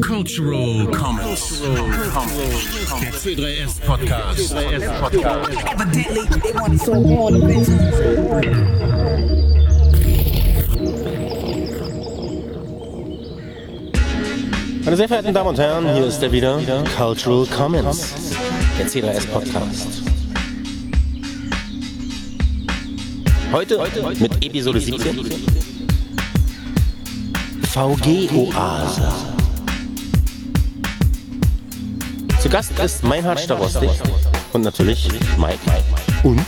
Cultural Comments. Der C3S Podcast. Evidently, they want it so hard. Meine sehr verehrten Damen und Herren, hier ist er wieder, Cultural Comments, der C3S Podcast. Heute mit Episode 17 VG Oase. Zu Gast ist Meinhard Starostik und natürlich Mike und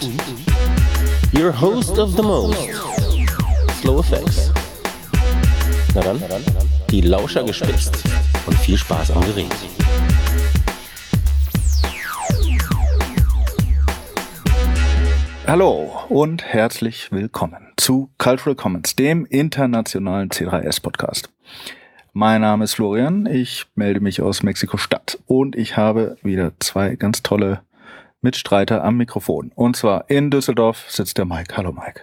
your host of the most, Slow Effects. Na dann, die Lauscher gespitzt und viel Spaß am Gerät. Hallo und herzlich willkommen zu Cultural Commons, dem internationalen C3S Podcast. Mein Name ist Florian, ich melde mich aus Mexiko-Stadt und ich habe wieder zwei ganz tolle Mitstreiter am Mikrofon. Und zwar in Düsseldorf sitzt der Mike. Hallo Mike.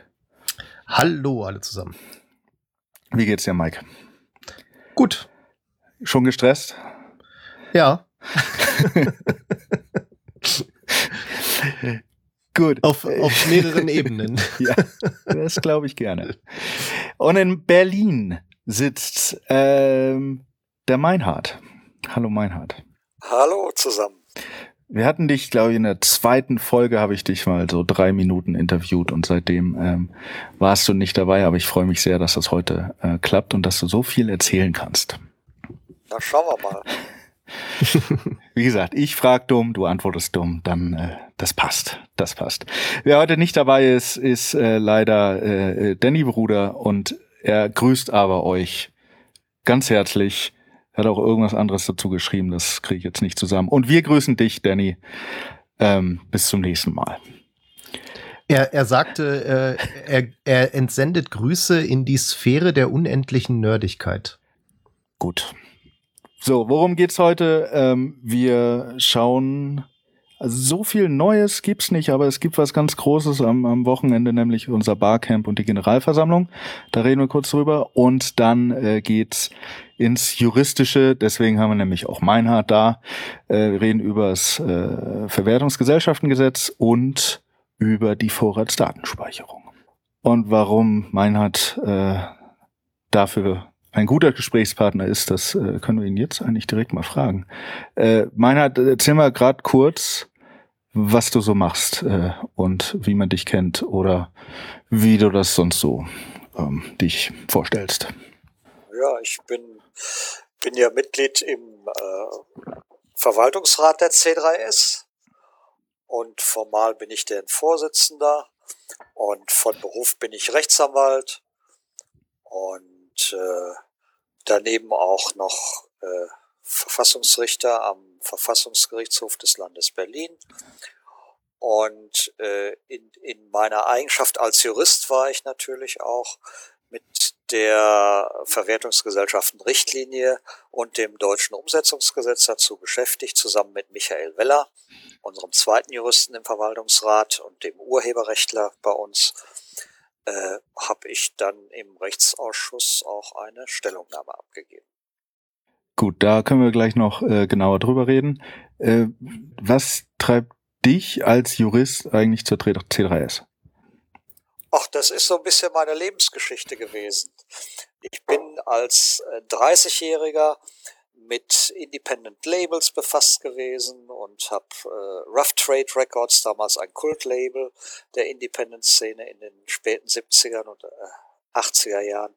Hallo alle zusammen. Wie geht's dir, Mike? Gut. Schon gestresst? Ja. Gut. Auf, auf mehreren Ebenen. ja, das glaube ich gerne. Und in Berlin sitzt ähm, der Meinhard. Hallo Meinhard. Hallo zusammen. Wir hatten dich, glaube ich, in der zweiten Folge habe ich dich mal so drei Minuten interviewt und seitdem ähm, warst du nicht dabei, aber ich freue mich sehr, dass das heute äh, klappt und dass du so viel erzählen kannst. Na, schauen wir mal. Wie gesagt, ich frag dumm, du antwortest dumm, dann äh, das passt, das passt. Wer heute nicht dabei ist, ist äh, leider äh, Danny Bruder und er grüßt aber euch ganz herzlich. Er hat auch irgendwas anderes dazu geschrieben, das kriege ich jetzt nicht zusammen. Und wir grüßen dich, Danny. Ähm, bis zum nächsten Mal. Er, er sagte, äh, er, er entsendet Grüße in die Sphäre der unendlichen Nerdigkeit. Gut. So, worum geht's heute? Ähm, wir schauen, so viel Neues gibt's nicht, aber es gibt was ganz Großes am, am Wochenende, nämlich unser Barcamp und die Generalversammlung. Da reden wir kurz drüber. Und dann äh, geht's ins Juristische. Deswegen haben wir nämlich auch Meinhard da. Äh, wir reden über das äh, Verwertungsgesellschaftengesetz und über die Vorratsdatenspeicherung. Und warum Meinhard äh, dafür ein guter Gesprächspartner ist, das äh, können wir ihn jetzt eigentlich direkt mal fragen. Äh, Meinhard, erzähl mal gerade kurz, was du so machst äh, und wie man dich kennt oder wie du das sonst so ähm, dich vorstellst. Ja, ich bin, bin ja Mitglied im äh, Verwaltungsrat der C3S und formal bin ich deren Vorsitzender und von Beruf bin ich Rechtsanwalt. Und äh, daneben auch noch äh, Verfassungsrichter am Verfassungsgerichtshof des Landes Berlin. Und äh, in, in meiner Eigenschaft als Jurist war ich natürlich auch mit der Verwertungsgesellschaftenrichtlinie und dem deutschen Umsetzungsgesetz dazu beschäftigt, zusammen mit Michael Weller, unserem zweiten Juristen im Verwaltungsrat und dem Urheberrechtler bei uns, äh, habe ich dann im Rechtsausschuss auch eine Stellungnahme abgegeben. Gut, da können wir gleich noch äh, genauer drüber reden. Äh, was treibt dich als Jurist eigentlich zur C3S? Ach, das ist so ein bisschen meine Lebensgeschichte gewesen. Ich bin als 30-Jähriger mit Independent Labels befasst gewesen und habe äh, Rough Trade Records, damals ein Kultlabel der Independent-Szene in den späten 70ern und äh, 80er Jahren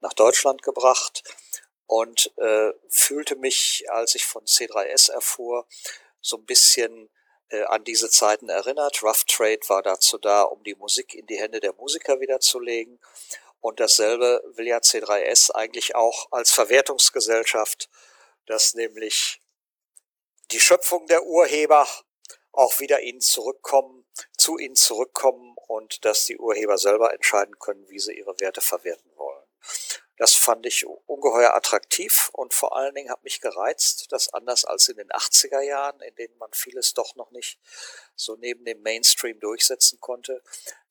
nach Deutschland gebracht und äh, fühlte mich, als ich von C3S erfuhr, so ein bisschen äh, an diese Zeiten erinnert. Rough Trade war dazu da, um die Musik in die Hände der Musiker wiederzulegen. Und dasselbe will ja C3S eigentlich auch als Verwertungsgesellschaft dass nämlich die Schöpfung der Urheber auch wieder ihnen zurückkommen, zu ihnen zurückkommen und dass die Urheber selber entscheiden können, wie sie ihre Werte verwerten wollen. Das fand ich ungeheuer attraktiv und vor allen Dingen hat mich gereizt, dass anders als in den 80er Jahren, in denen man vieles doch noch nicht so neben dem Mainstream durchsetzen konnte,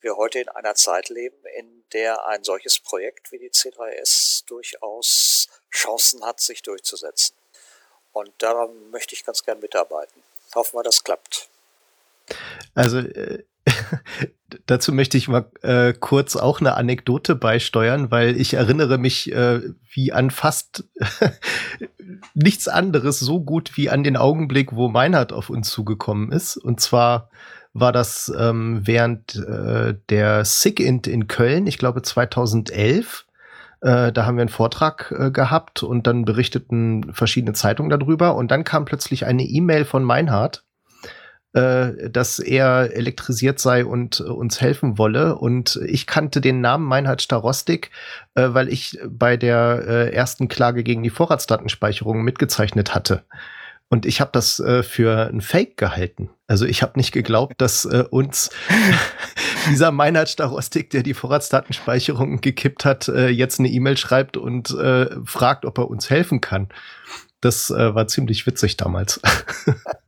wir heute in einer Zeit leben, in der ein solches Projekt wie die C3S durchaus Chancen hat, sich durchzusetzen. Und daran möchte ich ganz gern mitarbeiten. Hoffen wir, das klappt. Also äh, dazu möchte ich mal äh, kurz auch eine Anekdote beisteuern, weil ich erinnere mich äh, wie an fast nichts anderes so gut wie an den Augenblick, wo Meinhard auf uns zugekommen ist. Und zwar war das ähm, während äh, der SIGINT in Köln, ich glaube 2011. Äh, da haben wir einen Vortrag äh, gehabt und dann berichteten verschiedene Zeitungen darüber. Und dann kam plötzlich eine E-Mail von Meinhard, äh, dass er elektrisiert sei und äh, uns helfen wolle. Und ich kannte den Namen Meinhard Starostik, äh, weil ich bei der äh, ersten Klage gegen die Vorratsdatenspeicherung mitgezeichnet hatte. Und ich habe das äh, für ein Fake gehalten. Also ich habe nicht geglaubt, dass äh, uns dieser Meinhard Starostik, der die Vorratsdatenspeicherung gekippt hat, äh, jetzt eine E-Mail schreibt und äh, fragt, ob er uns helfen kann. Das äh, war ziemlich witzig damals.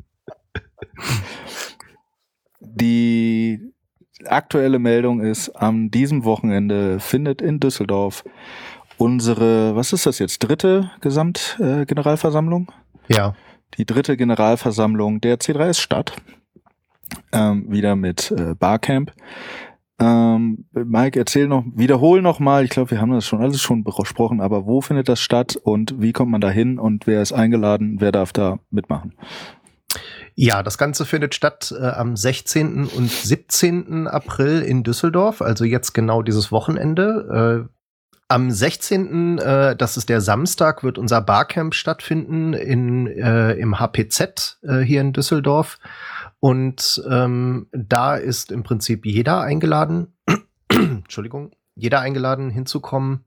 Die aktuelle Meldung ist, am diesem Wochenende findet in Düsseldorf unsere, was ist das jetzt, dritte Gesamtgeneralversammlung? Äh, ja die dritte Generalversammlung der C3S statt. Ähm, wieder mit äh, Barcamp. Ähm, Mike, erzähl noch, wiederhol noch mal, ich glaube, wir haben das schon alles schon besprochen, aber wo findet das statt und wie kommt man da hin und wer ist eingeladen, wer darf da mitmachen? Ja, das Ganze findet statt äh, am 16. und 17. April in Düsseldorf, also jetzt genau dieses Wochenende. Äh, am 16., äh, das ist der Samstag, wird unser Barcamp stattfinden in, äh, im HPZ äh, hier in Düsseldorf. Und ähm, da ist im Prinzip jeder eingeladen, Entschuldigung, jeder eingeladen hinzukommen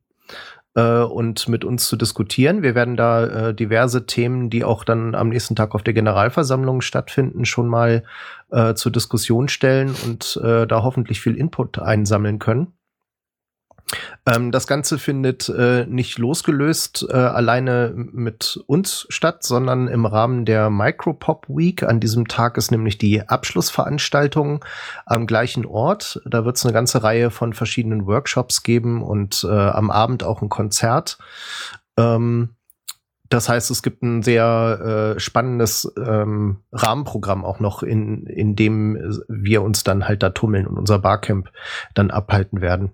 äh, und mit uns zu diskutieren. Wir werden da äh, diverse Themen, die auch dann am nächsten Tag auf der Generalversammlung stattfinden, schon mal äh, zur Diskussion stellen und äh, da hoffentlich viel Input einsammeln können. Ähm, das Ganze findet äh, nicht losgelöst äh, alleine mit uns statt, sondern im Rahmen der Micropop Week. An diesem Tag ist nämlich die Abschlussveranstaltung am gleichen Ort. Da wird es eine ganze Reihe von verschiedenen Workshops geben und äh, am Abend auch ein Konzert. Ähm, das heißt, es gibt ein sehr äh, spannendes ähm, Rahmenprogramm auch noch, in, in dem wir uns dann halt da tummeln und unser Barcamp dann abhalten werden.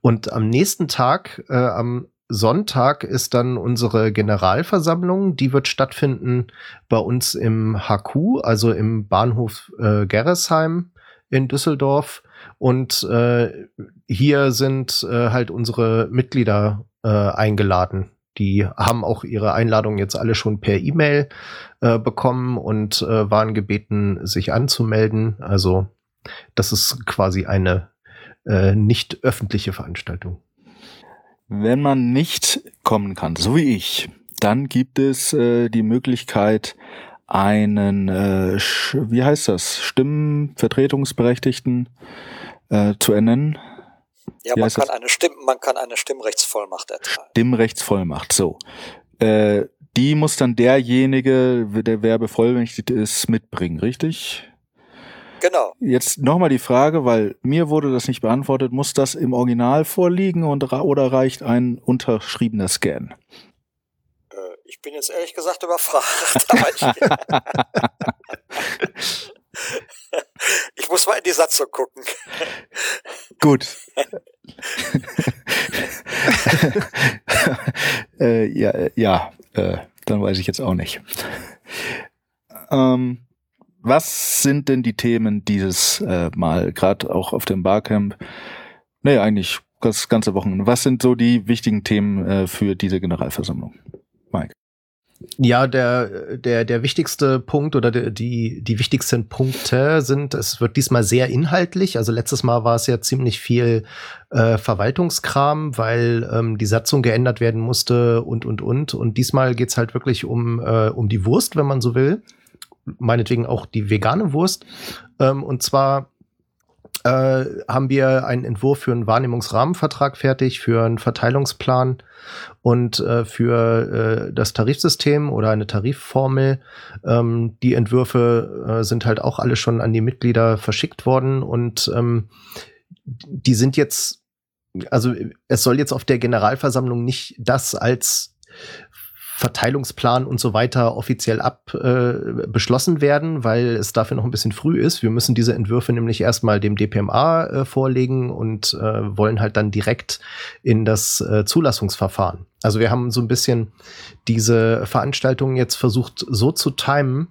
Und am nächsten Tag, äh, am Sonntag, ist dann unsere Generalversammlung. Die wird stattfinden bei uns im HQ, also im Bahnhof äh, Gerresheim in Düsseldorf. Und äh, hier sind äh, halt unsere Mitglieder äh, eingeladen. Die haben auch ihre Einladung jetzt alle schon per E-Mail äh, bekommen und äh, waren gebeten, sich anzumelden. Also das ist quasi eine äh, nicht öffentliche Veranstaltung. Wenn man nicht kommen kann, so wie ich, dann gibt es äh, die Möglichkeit, einen, äh, wie heißt das, Stimmenvertretungsberechtigten äh, zu ernennen. Ja, man kann, eine Stimm man kann eine Stimmrechtsvollmacht erteilen. Stimmrechtsvollmacht, so. Äh, die muss dann derjenige, der wer bevollmächtigt ist, mitbringen, richtig? Genau. Jetzt nochmal die Frage, weil mir wurde das nicht beantwortet, muss das im Original vorliegen und, oder reicht ein unterschriebener Scan? Äh, ich bin jetzt ehrlich gesagt überfragt. ich, ich muss mal in die Satzung gucken. Gut. äh, ja, äh, ja äh, dann weiß ich jetzt auch nicht. Ähm, was sind denn die Themen dieses äh, Mal, gerade auch auf dem Barcamp? Nee, eigentlich das ganze Wochenende. Was sind so die wichtigen Themen äh, für diese Generalversammlung? Mike. Ja, der, der, der wichtigste Punkt oder der, die, die wichtigsten Punkte sind, es wird diesmal sehr inhaltlich. Also letztes Mal war es ja ziemlich viel äh, Verwaltungskram, weil ähm, die Satzung geändert werden musste und, und, und. Und diesmal geht's halt wirklich um, äh, um die Wurst, wenn man so will meinetwegen auch die vegane Wurst. Ähm, und zwar äh, haben wir einen Entwurf für einen Wahrnehmungsrahmenvertrag fertig, für einen Verteilungsplan und äh, für äh, das Tarifsystem oder eine Tarifformel. Ähm, die Entwürfe äh, sind halt auch alle schon an die Mitglieder verschickt worden und ähm, die sind jetzt, also es soll jetzt auf der Generalversammlung nicht das als Verteilungsplan und so weiter offiziell ab äh, beschlossen werden, weil es dafür noch ein bisschen früh ist. Wir müssen diese Entwürfe nämlich erstmal dem DPMA äh, vorlegen und äh, wollen halt dann direkt in das äh, Zulassungsverfahren. Also wir haben so ein bisschen diese Veranstaltung jetzt versucht so zu timen,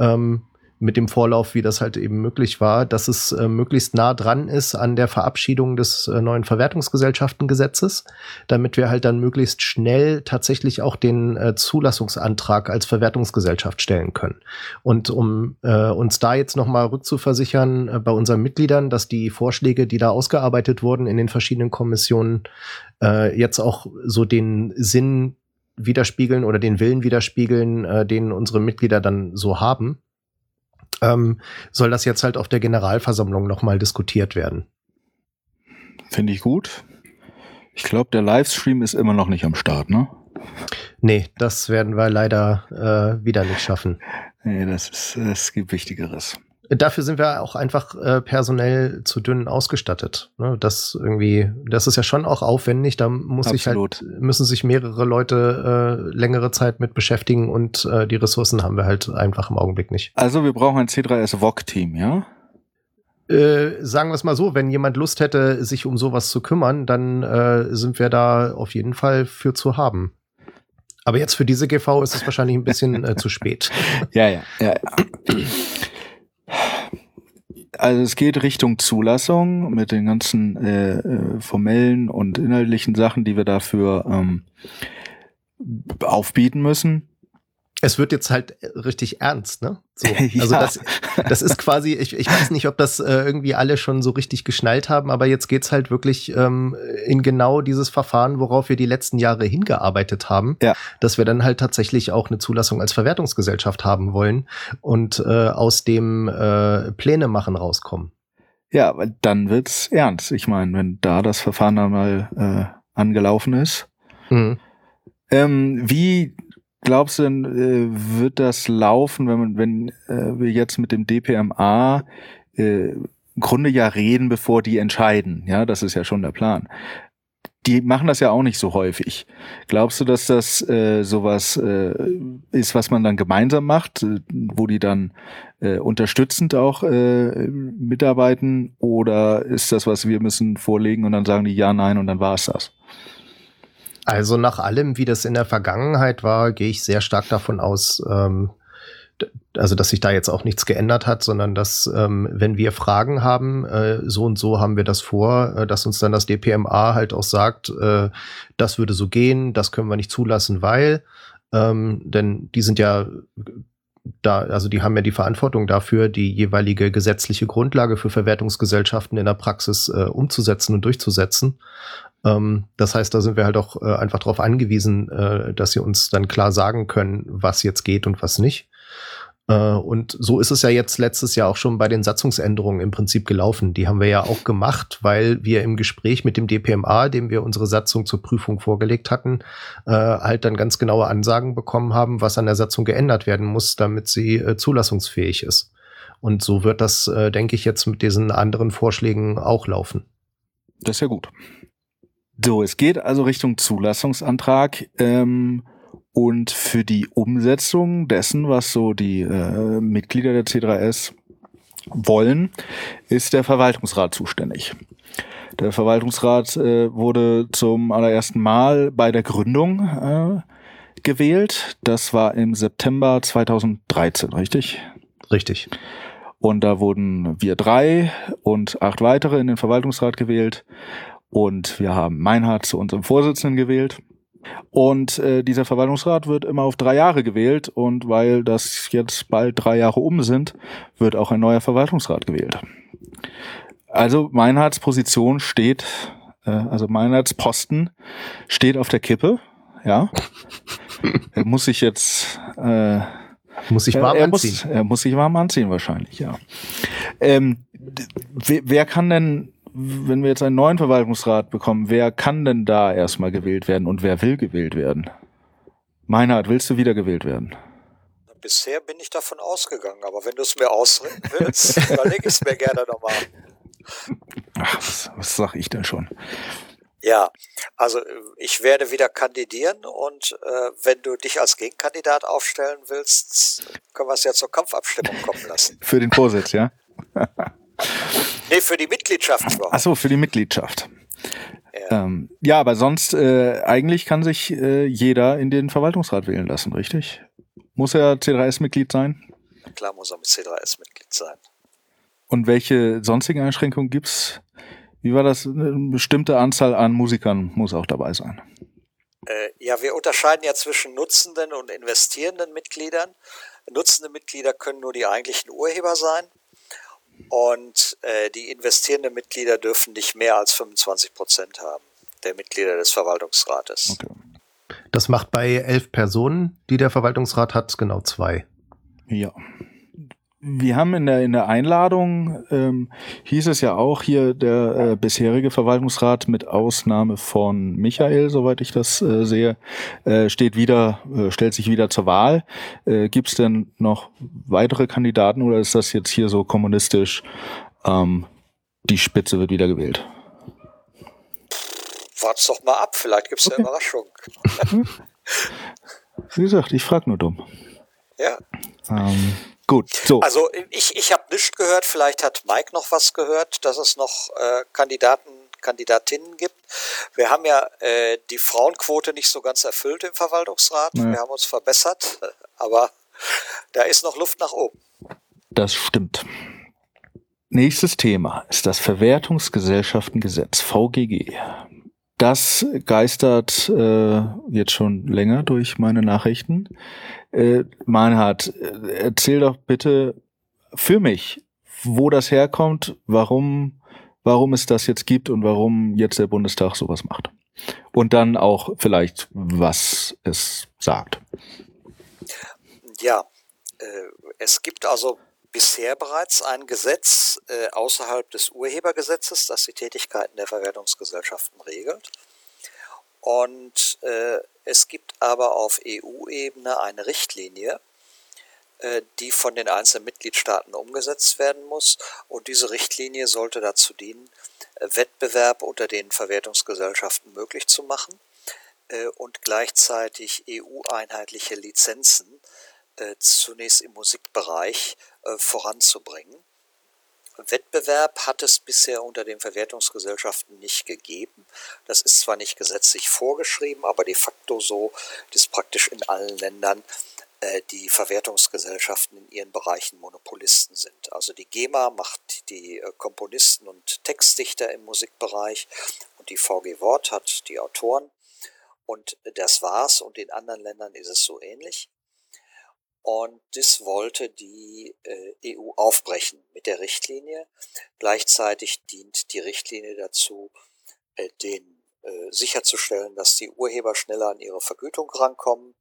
ähm, mit dem Vorlauf, wie das halt eben möglich war, dass es äh, möglichst nah dran ist an der Verabschiedung des äh, neuen Verwertungsgesellschaftengesetzes, damit wir halt dann möglichst schnell tatsächlich auch den äh, Zulassungsantrag als Verwertungsgesellschaft stellen können. Und um äh, uns da jetzt nochmal rückzuversichern äh, bei unseren Mitgliedern, dass die Vorschläge, die da ausgearbeitet wurden in den verschiedenen Kommissionen, äh, jetzt auch so den Sinn widerspiegeln oder den Willen widerspiegeln, den unsere Mitglieder dann so haben ähm, soll das jetzt halt auf der Generalversammlung nochmal diskutiert werden. Finde ich gut. Ich glaube, der Livestream ist immer noch nicht am Start, ne? Nee, das werden wir leider äh, wieder nicht schaffen. Nee, das ist, es gibt Wichtigeres. Dafür sind wir auch einfach äh, personell zu dünn ausgestattet. Ne? Das irgendwie, das ist ja schon auch aufwendig. Da muss sich halt, müssen sich mehrere Leute äh, längere Zeit mit beschäftigen und äh, die Ressourcen haben wir halt einfach im Augenblick nicht. Also wir brauchen ein C3S VOG-Team, ja? Äh, sagen wir es mal so, wenn jemand Lust hätte, sich um sowas zu kümmern, dann äh, sind wir da auf jeden Fall für zu haben. Aber jetzt für diese GV ist es wahrscheinlich ein bisschen äh, zu spät. Ja, ja, ja, ja. Also es geht Richtung Zulassung mit den ganzen äh, äh, formellen und inhaltlichen Sachen, die wir dafür ähm, aufbieten müssen es wird jetzt halt richtig ernst, ne? So, also ja. das, das ist quasi, ich, ich weiß nicht, ob das äh, irgendwie alle schon so richtig geschnallt haben, aber jetzt geht's halt wirklich ähm, in genau dieses Verfahren, worauf wir die letzten Jahre hingearbeitet haben, ja. dass wir dann halt tatsächlich auch eine Zulassung als Verwertungsgesellschaft haben wollen und äh, aus dem äh, Pläne machen rauskommen. Ja, dann wird's ernst. Ich meine, wenn da das Verfahren einmal äh, angelaufen ist. Mhm. Ähm, wie glaubst du denn, äh, wird das laufen, wenn man, wenn äh, wir jetzt mit dem DPMA äh, im Grunde ja reden, bevor die entscheiden? Ja, das ist ja schon der Plan. Die machen das ja auch nicht so häufig. Glaubst du, dass das äh, sowas äh, ist, was man dann gemeinsam macht, äh, wo die dann äh, unterstützend auch äh, mitarbeiten? Oder ist das, was wir müssen vorlegen und dann sagen die ja, nein und dann war es das? Also nach allem, wie das in der Vergangenheit war, gehe ich sehr stark davon aus, ähm, also dass sich da jetzt auch nichts geändert hat, sondern dass, ähm, wenn wir Fragen haben, äh, so und so haben wir das vor, äh, dass uns dann das DPMA halt auch sagt, äh, das würde so gehen, das können wir nicht zulassen, weil, ähm, denn die sind ja da, also die haben ja die Verantwortung dafür, die jeweilige gesetzliche Grundlage für Verwertungsgesellschaften in der Praxis äh, umzusetzen und durchzusetzen. Ähm, das heißt, da sind wir halt auch äh, einfach darauf angewiesen, äh, dass sie uns dann klar sagen können, was jetzt geht und was nicht. Äh, und so ist es ja jetzt letztes Jahr auch schon bei den Satzungsänderungen im Prinzip gelaufen. Die haben wir ja auch gemacht, weil wir im Gespräch mit dem DPMA, dem wir unsere Satzung zur Prüfung vorgelegt hatten, halt dann ganz genaue Ansagen bekommen haben, was an der Satzung geändert werden muss, damit sie äh, zulassungsfähig ist. Und so wird das, denke ich, jetzt mit diesen anderen Vorschlägen auch laufen. Das ist ja gut. So, es geht also Richtung Zulassungsantrag ähm, und für die Umsetzung dessen, was so die äh, Mitglieder der C3S wollen, ist der Verwaltungsrat zuständig. Der Verwaltungsrat äh, wurde zum allerersten Mal bei der Gründung äh, gewählt. Das war im September 2013, richtig? Richtig. Und da wurden wir drei und acht weitere in den Verwaltungsrat gewählt. Und wir haben Meinhard zu unserem Vorsitzenden gewählt. Und äh, dieser Verwaltungsrat wird immer auf drei Jahre gewählt. Und weil das jetzt bald drei Jahre um sind, wird auch ein neuer Verwaltungsrat gewählt. Also Meinhards Position steht, äh, also Meinhards Posten steht auf der Kippe. Ja, er muss sich jetzt äh, muss sich warm er, er anziehen. Muss, er muss sich warm anziehen wahrscheinlich. Ja. Ähm, wer, wer kann denn wenn wir jetzt einen neuen Verwaltungsrat bekommen, wer kann denn da erstmal gewählt werden und wer will gewählt werden? Meinhard, willst du wiedergewählt werden? Bisher bin ich davon ausgegangen, aber wenn du es mir ausreden willst, überlege ich es mir gerne nochmal. Ach, was, was sag ich denn schon? Ja, also ich werde wieder kandidieren und äh, wenn du dich als Gegenkandidat aufstellen willst, können wir es ja zur Kampfabstimmung kommen lassen. Für den Vorsitz, ja? nee, für die Mitgliedschaft. Ach so, für die Mitgliedschaft. Ja, ähm, ja aber sonst, äh, eigentlich kann sich äh, jeder in den Verwaltungsrat wählen lassen, richtig? Muss er C3S-Mitglied sein? Klar muss er mit C3S-Mitglied sein. Und welche sonstigen Einschränkungen gibt's? Wie war das? Eine bestimmte Anzahl an Musikern muss auch dabei sein. Äh, ja, wir unterscheiden ja zwischen nutzenden und investierenden Mitgliedern. Nutzende Mitglieder können nur die eigentlichen Urheber sein. Und äh, die investierenden Mitglieder dürfen nicht mehr als 25 Prozent haben, der Mitglieder des Verwaltungsrates. Okay. Das macht bei elf Personen, die der Verwaltungsrat hat, genau zwei. Ja. Wir haben in der, in der Einladung, ähm, hieß es ja auch hier, der äh, bisherige Verwaltungsrat mit Ausnahme von Michael, soweit ich das äh, sehe, äh, steht wieder, äh, stellt sich wieder zur Wahl. Äh, Gibt es denn noch weitere Kandidaten oder ist das jetzt hier so kommunistisch, ähm, die Spitze wird wieder gewählt? Wart's doch mal ab, vielleicht gibt es okay. eine Überraschung. Wie gesagt, ich frage nur dumm. Ja. Ähm, Gut, so. Also ich, ich habe nichts gehört, vielleicht hat Mike noch was gehört, dass es noch äh, Kandidaten, Kandidatinnen gibt. Wir haben ja äh, die Frauenquote nicht so ganz erfüllt im Verwaltungsrat. Nee. Wir haben uns verbessert, aber da ist noch Luft nach oben. Das stimmt. Nächstes Thema ist das Verwertungsgesellschaftengesetz, VGG. Das geistert äh, jetzt schon länger durch meine Nachrichten. Äh, Meinhard, äh, erzähl doch bitte für mich, wo das herkommt, warum, warum es das jetzt gibt und warum jetzt der Bundestag sowas macht. Und dann auch vielleicht, was es sagt. Ja, äh, es gibt also bisher bereits ein Gesetz äh, außerhalb des Urhebergesetzes, das die Tätigkeiten der Verwertungsgesellschaften regelt. Und äh, es gibt aber auf EU-Ebene eine Richtlinie, äh, die von den einzelnen Mitgliedstaaten umgesetzt werden muss. Und diese Richtlinie sollte dazu dienen, äh, Wettbewerb unter den Verwertungsgesellschaften möglich zu machen äh, und gleichzeitig EU-einheitliche Lizenzen zunächst im Musikbereich voranzubringen. Wettbewerb hat es bisher unter den Verwertungsgesellschaften nicht gegeben. Das ist zwar nicht gesetzlich vorgeschrieben, aber de facto so, dass praktisch in allen Ländern äh, die Verwertungsgesellschaften in ihren Bereichen Monopolisten sind. Also die GEMA macht die äh, Komponisten und Textdichter im Musikbereich und die VG Wort hat die Autoren. Und das war's. Und in anderen Ländern ist es so ähnlich. Und das wollte die äh, EU aufbrechen mit der Richtlinie. Gleichzeitig dient die Richtlinie dazu, äh, den äh, sicherzustellen, dass die Urheber schneller an ihre Vergütung rankommen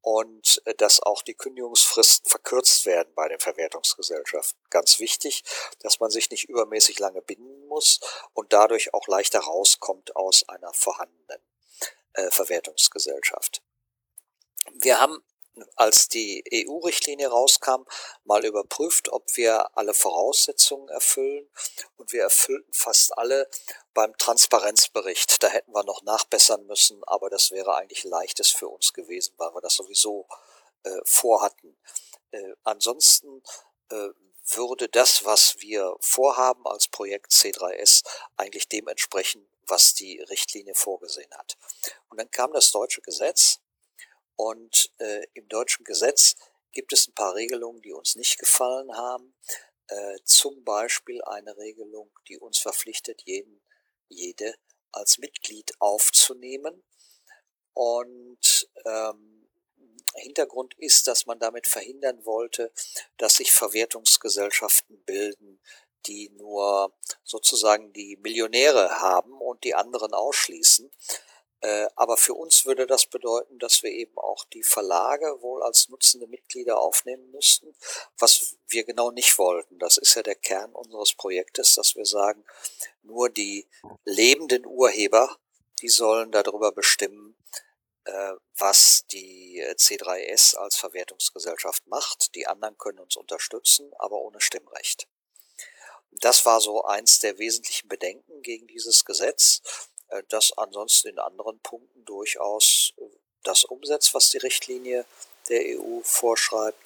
und äh, dass auch die Kündigungsfristen verkürzt werden bei den Verwertungsgesellschaften. Ganz wichtig, dass man sich nicht übermäßig lange binden muss und dadurch auch leichter rauskommt aus einer vorhandenen äh, Verwertungsgesellschaft. Wir haben als die EU-Richtlinie rauskam, mal überprüft, ob wir alle Voraussetzungen erfüllen. Und wir erfüllten fast alle beim Transparenzbericht. Da hätten wir noch nachbessern müssen, aber das wäre eigentlich leichtes für uns gewesen, weil wir das sowieso äh, vorhatten. Äh, ansonsten äh, würde das, was wir vorhaben als Projekt C3S, eigentlich dem entsprechen, was die Richtlinie vorgesehen hat. Und dann kam das deutsche Gesetz und äh, im deutschen Gesetz gibt es ein paar Regelungen, die uns nicht gefallen haben. Äh, zum Beispiel eine Regelung, die uns verpflichtet, jeden, jede als Mitglied aufzunehmen. Und ähm, Hintergrund ist, dass man damit verhindern wollte, dass sich Verwertungsgesellschaften bilden, die nur sozusagen die Millionäre haben und die anderen ausschließen. Äh, aber für uns würde das bedeuten, dass wir eben auch die Verlage wohl als nutzende Mitglieder aufnehmen müssten, was wir genau nicht wollten. Das ist ja der Kern unseres Projektes, dass wir sagen, nur die lebenden Urheber, die sollen darüber bestimmen, äh, was die C3S als Verwertungsgesellschaft macht. Die anderen können uns unterstützen, aber ohne Stimmrecht. Das war so eins der wesentlichen Bedenken gegen dieses Gesetz. Äh, das ansonsten in anderen Punkten durchaus äh, das umsetzt, was die Richtlinie der EU vorschreibt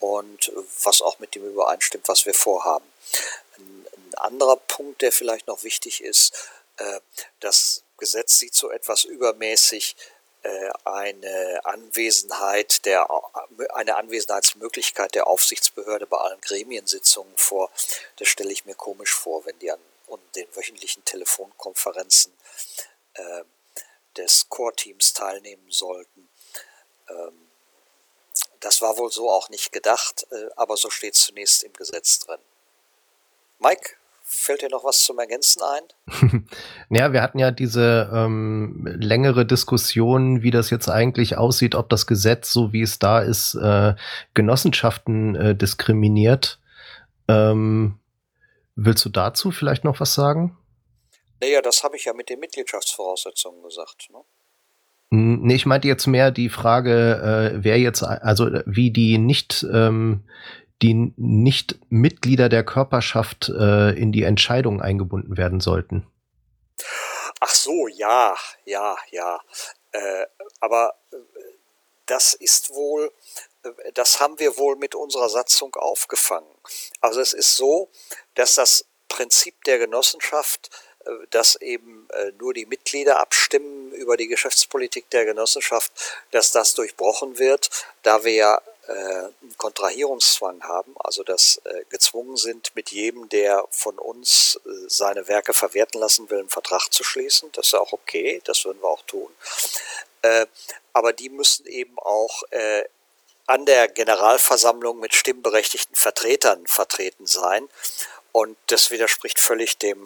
und was auch mit dem übereinstimmt, was wir vorhaben. Ein, ein anderer Punkt, der vielleicht noch wichtig ist, äh, das Gesetz sieht so etwas übermäßig äh, eine Anwesenheit der eine Anwesenheitsmöglichkeit der Aufsichtsbehörde bei allen Gremiensitzungen vor. Das stelle ich mir komisch vor, wenn die an den wöchentlichen Telefonkonferenzen äh, des Core-Teams teilnehmen sollten. Ähm, das war wohl so auch nicht gedacht, äh, aber so steht zunächst im Gesetz drin. Mike, fällt dir noch was zum Ergänzen ein? ja, wir hatten ja diese ähm, längere Diskussion, wie das jetzt eigentlich aussieht, ob das Gesetz, so wie es da ist, äh, Genossenschaften äh, diskriminiert. Ähm, willst du dazu vielleicht noch was sagen? Naja, das habe ich ja mit den Mitgliedschaftsvoraussetzungen gesagt. Ne? Nee, ich meinte jetzt mehr die Frage, äh, wer jetzt, also wie die nicht, ähm, die nicht Mitglieder der Körperschaft äh, in die Entscheidung eingebunden werden sollten. Ach so, ja, ja, ja. Äh, aber äh, das ist wohl, äh, das haben wir wohl mit unserer Satzung aufgefangen. Also es ist so, dass das Prinzip der Genossenschaft äh, dass eben äh, nur die Mitglieder abstimmen über die Geschäftspolitik der Genossenschaft, dass das durchbrochen wird, da wir ja äh, einen Kontrahierungszwang haben, also dass gezwungen sind, mit jedem, der von uns seine Werke verwerten lassen will, einen Vertrag zu schließen. Das ist auch okay, das würden wir auch tun. aber die müssen eben auch an der Generalversammlung mit stimmberechtigten Vertretern vertreten sein. Und das widerspricht völlig dem,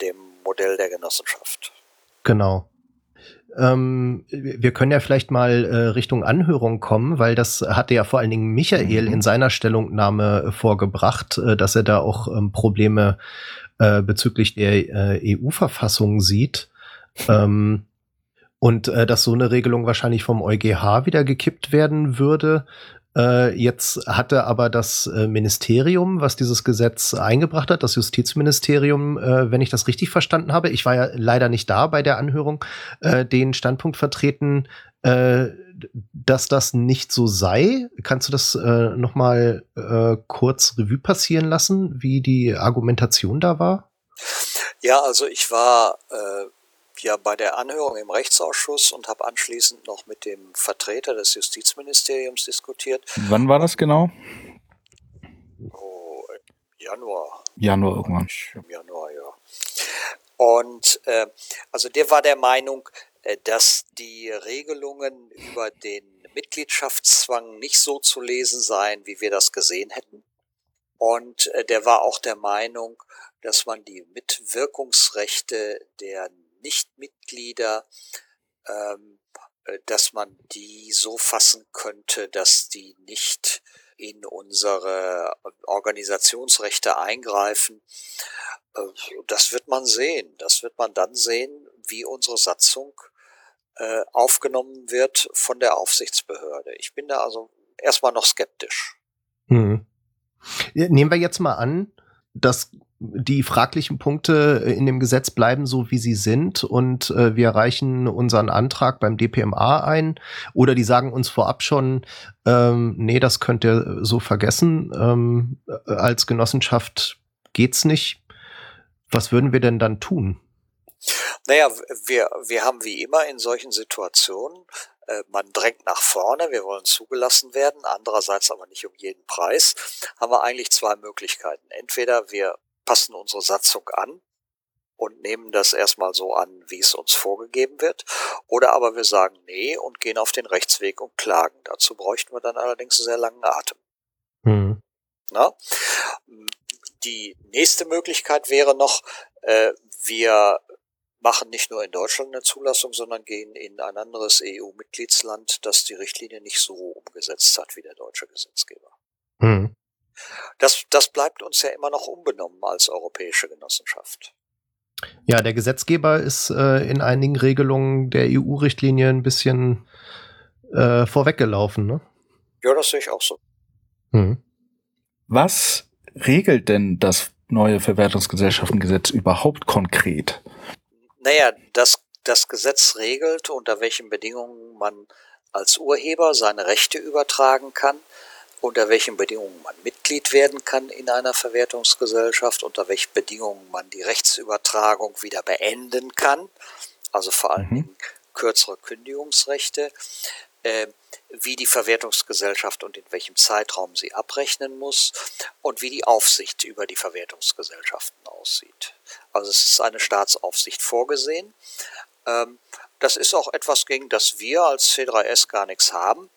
dem Modell der Genossenschaft. Genau. Ähm, wir können ja vielleicht mal äh, Richtung Anhörung kommen, weil das hatte ja vor allen Dingen Michael mhm. in seiner Stellungnahme vorgebracht, äh, dass er da auch ähm, Probleme äh, bezüglich der äh, EU-Verfassung sieht. Ähm, und äh, dass so eine Regelung wahrscheinlich vom EuGH wieder gekippt werden würde. Äh, jetzt hatte aber das äh, Ministerium, was dieses Gesetz eingebracht hat, das Justizministerium, äh, wenn ich das richtig verstanden habe, ich war ja leider nicht da bei der Anhörung, äh, den Standpunkt vertreten, äh, dass das nicht so sei. Kannst du das äh, noch mal äh, kurz Revue passieren lassen, wie die Argumentation da war? Ja, also ich war äh, ja bei der Anhörung im Rechtsausschuss und habe anschließend noch mit dem Vertreter des Justizministeriums diskutiert. Wann war das genau? Oh, Januar. Januar irgendwann. Im Januar, ja. Und äh, also der war der Meinung, äh, dass die Regelungen über den Mitgliedschaftszwang nicht so zu lesen seien, wie wir das gesehen hätten. Und äh, der war auch der Meinung, dass man die Mitwirkungsrechte der Nichtmitglieder, ähm, äh, dass man die so fassen könnte, dass die nicht in unsere Organisationsrechte eingreifen. Äh, das wird man sehen. Das wird man dann sehen, wie unsere Satzung äh, aufgenommen wird von der Aufsichtsbehörde. Ich bin da also erstmal noch skeptisch. Hm. Nehmen wir jetzt mal an, dass die fraglichen Punkte in dem Gesetz bleiben so, wie sie sind und äh, wir reichen unseren Antrag beim DPMA ein oder die sagen uns vorab schon, ähm, nee, das könnt ihr so vergessen, ähm, als Genossenschaft geht's nicht. Was würden wir denn dann tun? Naja, wir, wir haben wie immer in solchen Situationen äh, man drängt nach vorne, wir wollen zugelassen werden, andererseits aber nicht um jeden Preis, haben wir eigentlich zwei Möglichkeiten. Entweder wir passen unsere Satzung an und nehmen das erstmal so an, wie es uns vorgegeben wird. Oder aber wir sagen nee und gehen auf den Rechtsweg und klagen. Dazu bräuchten wir dann allerdings einen sehr langen Atem. Mhm. Na? Die nächste Möglichkeit wäre noch, äh, wir machen nicht nur in Deutschland eine Zulassung, sondern gehen in ein anderes EU-Mitgliedsland, das die Richtlinie nicht so umgesetzt hat wie der deutsche Gesetzgeber. Mhm. Das, das bleibt uns ja immer noch unbenommen als europäische Genossenschaft. Ja, der Gesetzgeber ist äh, in einigen Regelungen der EU-Richtlinie ein bisschen äh, vorweggelaufen, ne? Ja, das sehe ich auch so. Hm. Was regelt denn das neue Verwertungsgesellschaftengesetz überhaupt konkret? Naja, das das Gesetz regelt, unter welchen Bedingungen man als Urheber seine Rechte übertragen kann, unter welchen Bedingungen man Mitglied werden kann in einer Verwertungsgesellschaft, unter welchen Bedingungen man die Rechtsübertragung wieder beenden kann, also vor allen Mhm. Dingen kürzere Kündigungsrechte, äh, wie die Verwertungsgesellschaft und in welchem Zeitraum sie abrechnen muss und wie die Aufsicht über die Verwertungsgesellschaften aussieht. Also es ist eine Staatsaufsicht vorgesehen. Ähm, das ist auch etwas, gegen das wir als C3S gar nichts haben,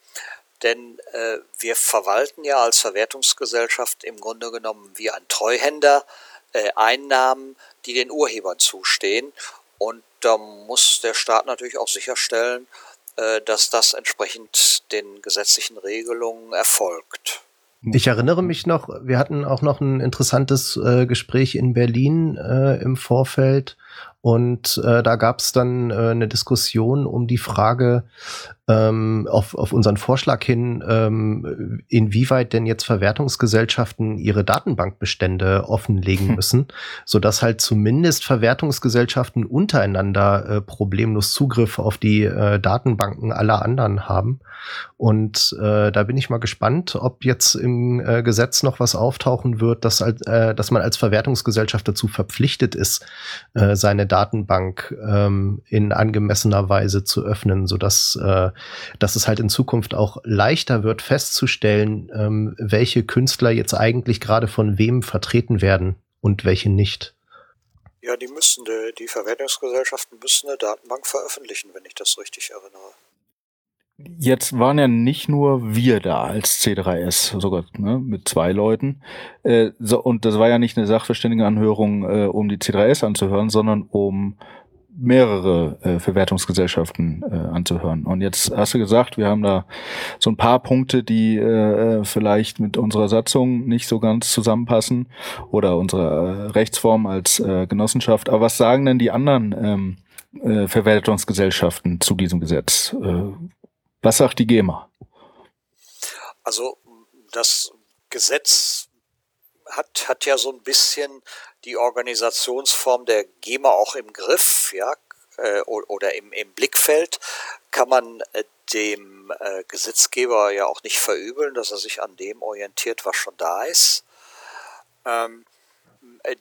denn äh, wir verwalten ja als Verwertungsgesellschaft im Grunde genommen wie ein Treuhänder äh, Einnahmen, die den Urhebern zustehen. Und da muss der Staat natürlich auch sicherstellen, äh, dass das entsprechend den gesetzlichen Regelungen erfolgt. Ich erinnere mich noch, wir hatten auch noch ein interessantes äh, Gespräch in Berlin äh, im Vorfeld und äh, da gab es dann äh, eine Diskussion um die Frage ähm, auf, auf unseren Vorschlag hin, ähm, inwieweit denn jetzt Verwertungsgesellschaften ihre Datenbankbestände offenlegen müssen, sodass halt zumindest Verwertungsgesellschaften untereinander äh, problemlos Zugriff auf die äh, Datenbanken aller anderen haben. Und äh, da bin ich mal gespannt, ob jetzt im äh, Gesetz noch was auftauchen wird, dass, äh, dass man als Verwertungsgesellschaft dazu verpflichtet ist, äh, seine Datenbank ähm, in angemessener Weise zu öffnen, sodass äh, dass es halt in Zukunft auch leichter wird, festzustellen, ähm, welche Künstler jetzt eigentlich gerade von wem vertreten werden und welche nicht. Ja, die müssen, die, die Verwertungsgesellschaften müssen eine Datenbank veröffentlichen, wenn ich das richtig erinnere. Jetzt waren ja nicht nur wir da als C3S, sogar ne, mit zwei Leuten. Äh, so, und das war ja nicht eine Sachverständigenanhörung, äh, um die C3S anzuhören, sondern um mehrere äh, Verwertungsgesellschaften äh, anzuhören. Und jetzt hast du gesagt, wir haben da so ein paar Punkte, die äh, vielleicht mit unserer Satzung nicht so ganz zusammenpassen oder unserer äh, Rechtsform als äh, Genossenschaft. Aber was sagen denn die anderen ähm, äh, Verwertungsgesellschaften zu diesem Gesetz? Äh, was sagt die GEMA? Also das Gesetz hat, hat ja so ein bisschen die Organisationsform der GEMA auch im Griff, ja, äh, oder im, im Blickfeld, kann man äh, dem äh, Gesetzgeber ja auch nicht verübeln, dass er sich an dem orientiert, was schon da ist. Ähm,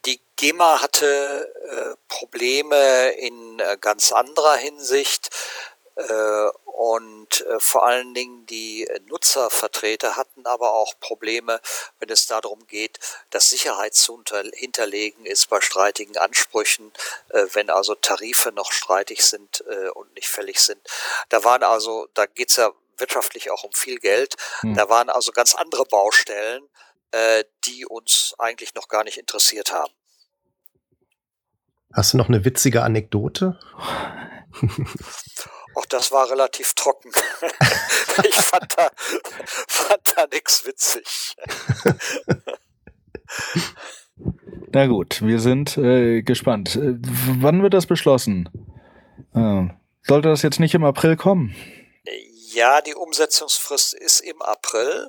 die GEMA hatte Probleme in ganz anderer Hinsicht. Äh, und äh, vor allen Dingen die Nutzervertreter hatten aber auch Probleme, wenn es darum geht, dass Sicherheit zu hinterlegen ist bei streitigen Ansprüchen, äh, wenn also Tarife noch streitig sind und nicht fällig sind. Da waren also, da geht's ja wirtschaftlich auch um viel Geld. Hm. Da waren also ganz andere Baustellen, die uns eigentlich noch gar nicht interessiert haben. Hast du noch eine witzige Anekdote? Auch das war relativ trocken. ich fand da, fand da nix witzig. Na gut, wir sind äh, gespannt. Äh, wann wird das beschlossen? Äh, sollte das jetzt nicht im April kommen? Ja, die Umsetzungsfrist ist im April.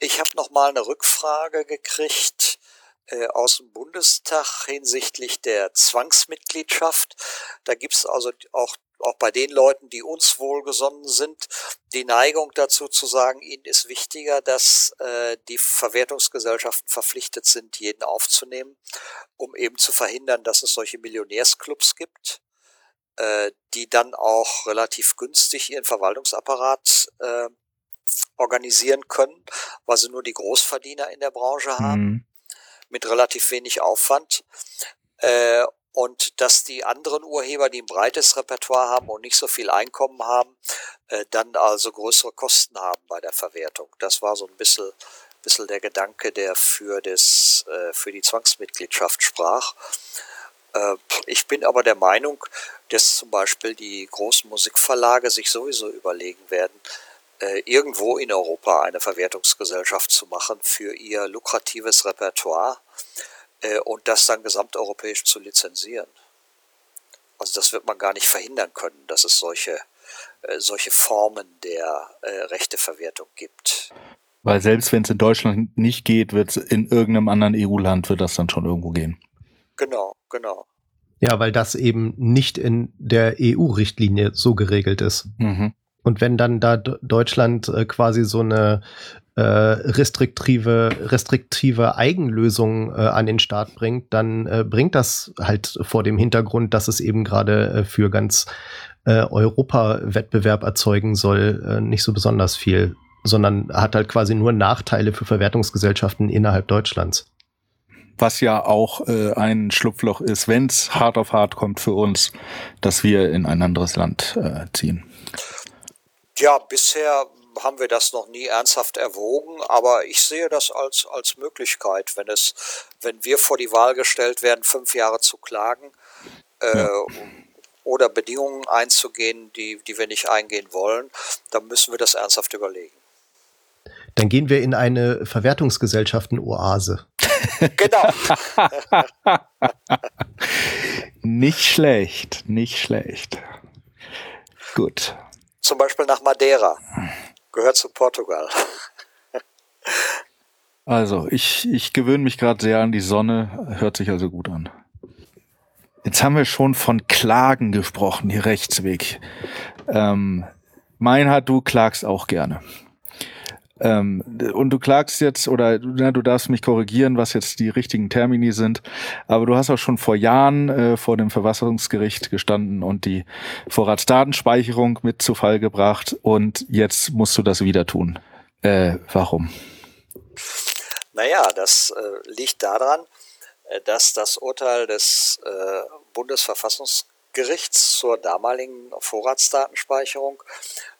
Ich habe noch mal eine Rückfrage gekriegt äh, aus dem Bundestag hinsichtlich der Zwangsmitgliedschaft. Da gibt's also auch auch bei den Leuten, die uns wohlgesonnen sind, die Neigung dazu zu sagen, ihnen ist wichtiger, dass äh, die Verwertungsgesellschaften verpflichtet sind, jeden aufzunehmen, um eben zu verhindern, dass es solche Millionärsclubs gibt, äh, die dann auch relativ günstig ihren Verwaltungsapparat äh, organisieren können, weil sie nur die Großverdiener in der Branche haben, mhm. mit relativ wenig Aufwand. Äh, und dass die anderen Urheber, die ein breites Repertoire haben und nicht so viel Einkommen haben, äh, dann also größere Kosten haben bei der Verwertung. Das war so ein bisschen, bisschen der Gedanke, der für, das, äh, für die Zwangsmitgliedschaft sprach. Äh, ich bin aber der Meinung, dass zum Beispiel die großen Musikverlage sich sowieso überlegen werden, äh, irgendwo in Europa eine Verwertungsgesellschaft zu machen für ihr lukratives Repertoire äh, und das dann gesamteuropäisch zu lizenzieren. Also das wird man gar nicht verhindern können, dass es solche, äh, solche Formen der äh, Rechteverwertung gibt. Weil selbst wenn es in Deutschland nicht geht, wird es in irgendeinem anderen EU-Land wird das dann schon irgendwo gehen. Genau, genau. Ja, weil das eben nicht in der EU-Richtlinie so geregelt ist. Mhm. Und wenn dann da Deutschland äh, quasi so eine äh, restriktive, restriktive Eigenlösung äh, an den Start bringt, dann äh, bringt das halt vor dem Hintergrund, dass es eben gerade äh, für ganz äh, Europa Wettbewerb erzeugen soll, äh, nicht so besonders viel, sondern hat halt quasi nur Nachteile für Verwertungsgesellschaften innerhalb Deutschlands. Was ja auch äh, ein Schlupfloch ist, wenn es hart auf hart kommt für uns, dass wir in ein anderes Land äh, ziehen. Ja, bisher haben wir das noch nie ernsthaft erwogen, aber ich sehe das als, als Möglichkeit, wenn es, wenn wir vor die Wahl gestellt werden, fünf Jahre zu klagen äh, oder Bedingungen einzugehen, die, die wir nicht eingehen wollen, dann müssen wir das ernsthaft überlegen. Dann gehen wir in eine Verwertungsgesellschaften-Oase. Genau. Nicht schlecht, nicht schlecht. Gut. Zum Beispiel nach Madeira. Gehört zu Portugal. Also, ich, ich gewöhne mich gerade sehr an die Sonne, hört sich also gut an. Jetzt haben wir schon von Klagen gesprochen, hier Rechtsweg. Ähm, Meinhard, du klagst auch gerne. Ähm, und du klagst jetzt, oder na, du darfst mich korrigieren, was jetzt die richtigen Termini sind, aber du hast auch schon vor Jahren äh, vor dem Verfassungsgericht gestanden und die Vorratsdatenspeicherung mit zu Fall gebracht und jetzt musst du das wieder tun. Äh, warum? Naja, das äh, liegt daran, äh, dass das Urteil des äh, Bundesverfassungsgerichts zur damaligen Vorratsdatenspeicherung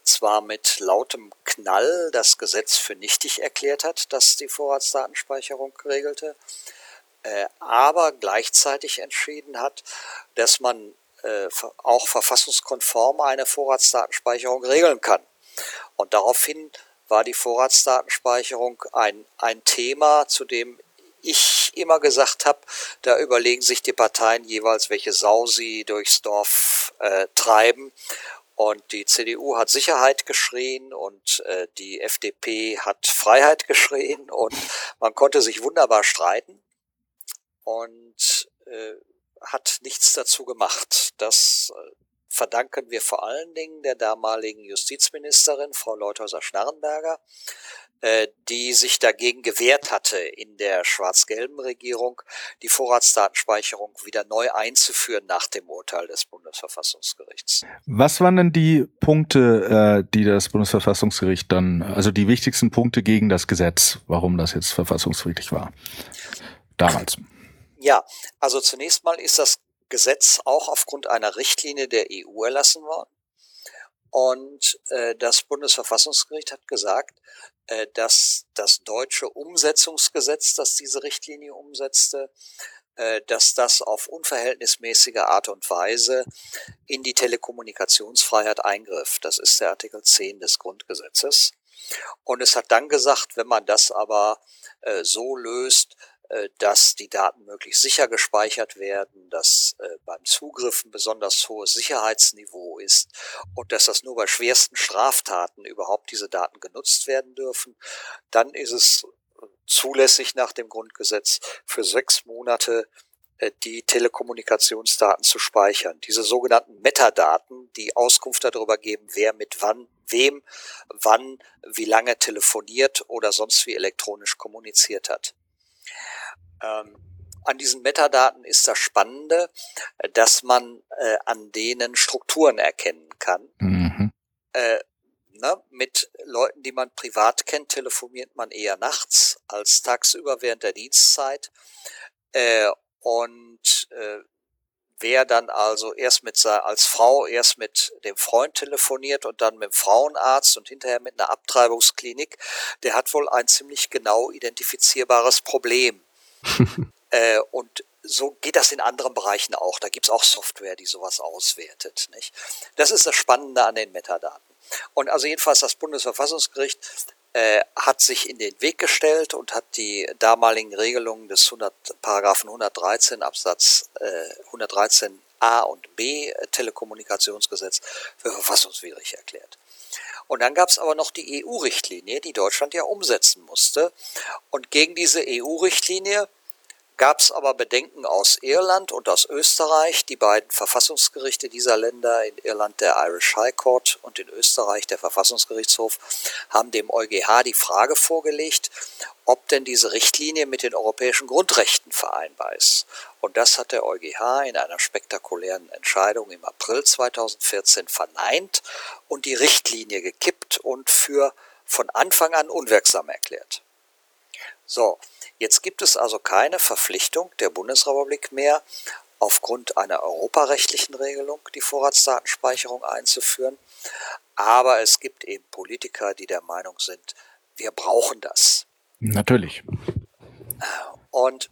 zwar mit lautem Knall das Gesetz für nichtig erklärt hat, das die Vorratsdatenspeicherung regelte, äh, aber gleichzeitig entschieden hat, dass man äh, auch verfassungskonform eine Vorratsdatenspeicherung regeln kann. Und daraufhin war die Vorratsdatenspeicherung ein, ein Thema, zu dem ich immer gesagt habe, da überlegen sich die Parteien jeweils, welche Sau sie durchs Dorf äh, treiben. Und die CDU hat Sicherheit geschrien und äh, die FDP hat Freiheit geschrien und man konnte sich wunderbar streiten und äh, hat nichts dazu gemacht. Das äh, verdanken wir vor allen Dingen der damaligen Justizministerin, Frau Leuthäuser-Schnarrenberger, die sich dagegen gewehrt hatte, in der schwarz-gelben Regierung die Vorratsdatenspeicherung wieder neu einzuführen nach dem Urteil des Bundesverfassungsgerichts. Was waren denn die Punkte, äh, die das Bundesverfassungsgericht dann, also die wichtigsten Punkte gegen das Gesetz, warum das jetzt verfassungswidrig war? Damals. Ja, also zunächst mal ist das Gesetz auch aufgrund einer Richtlinie der EU erlassen worden. Und äh, das Bundesverfassungsgericht hat gesagt, äh, dass das deutsche Umsetzungsgesetz, das diese Richtlinie umsetzte, äh, dass das auf unverhältnismäßige Art und Weise in die Telekommunikationsfreiheit eingriff. Das ist der Artikel 10 des Grundgesetzes. Und es hat dann gesagt, wenn man das aber äh, so löst, dass die Daten möglichst sicher gespeichert werden, dass äh, beim Zugriff ein besonders hohes Sicherheitsniveau ist und dass das nur bei schwersten Straftaten überhaupt diese Daten genutzt werden dürfen, dann ist es zulässig nach dem Grundgesetz für sechs Monate äh, die Telekommunikationsdaten zu speichern. Diese sogenannten Metadaten, die Auskunft darüber geben, wer mit wann, wem, wann, wie lange telefoniert oder sonst wie elektronisch kommuniziert hat. Ähm, an diesen Metadaten ist das Spannende, äh, dass man äh, an denen Strukturen erkennen kann. Mhm. Äh, ne, mit Leuten, die man privat kennt, telefoniert man eher nachts als tagsüber während der Dienstzeit. Äh, und äh, wer dann also erst mit als Frau erst mit dem Freund telefoniert und dann mit dem Frauenarzt und hinterher mit einer Abtreibungsklinik, der hat wohl ein ziemlich genau identifizierbares Problem. äh, und so geht das in anderen Bereichen auch. Da gibt's auch Software, die sowas auswertet. Nicht? Das ist das Spannende an den Metadaten. Und also jedenfalls das Bundesverfassungsgericht äh, hat sich in den Weg gestellt und hat die damaligen Regelungen des 100, Paragraphen 113 Absatz äh, 113a und b äh, Telekommunikationsgesetz für verfassungswidrig erklärt. Und dann gab es aber noch die EU-Richtlinie, die Deutschland ja umsetzen musste. Und gegen diese EU-Richtlinie gab es aber Bedenken aus Irland und aus Österreich. Die beiden Verfassungsgerichte dieser Länder, in Irland der Irish High Court und in Österreich der Verfassungsgerichtshof, haben dem EuGH die Frage vorgelegt, ob denn diese Richtlinie mit den europäischen Grundrechten vereinbar ist. Und das hat der EuGH in einer spektakulären Entscheidung im April 2014 verneint und die Richtlinie gekippt und für von Anfang an unwirksam erklärt. So, jetzt gibt es also keine Verpflichtung der Bundesrepublik mehr, aufgrund einer europarechtlichen Regelung die Vorratsdatenspeicherung einzuführen. Aber es gibt eben Politiker, die der Meinung sind, wir brauchen das. Natürlich. Und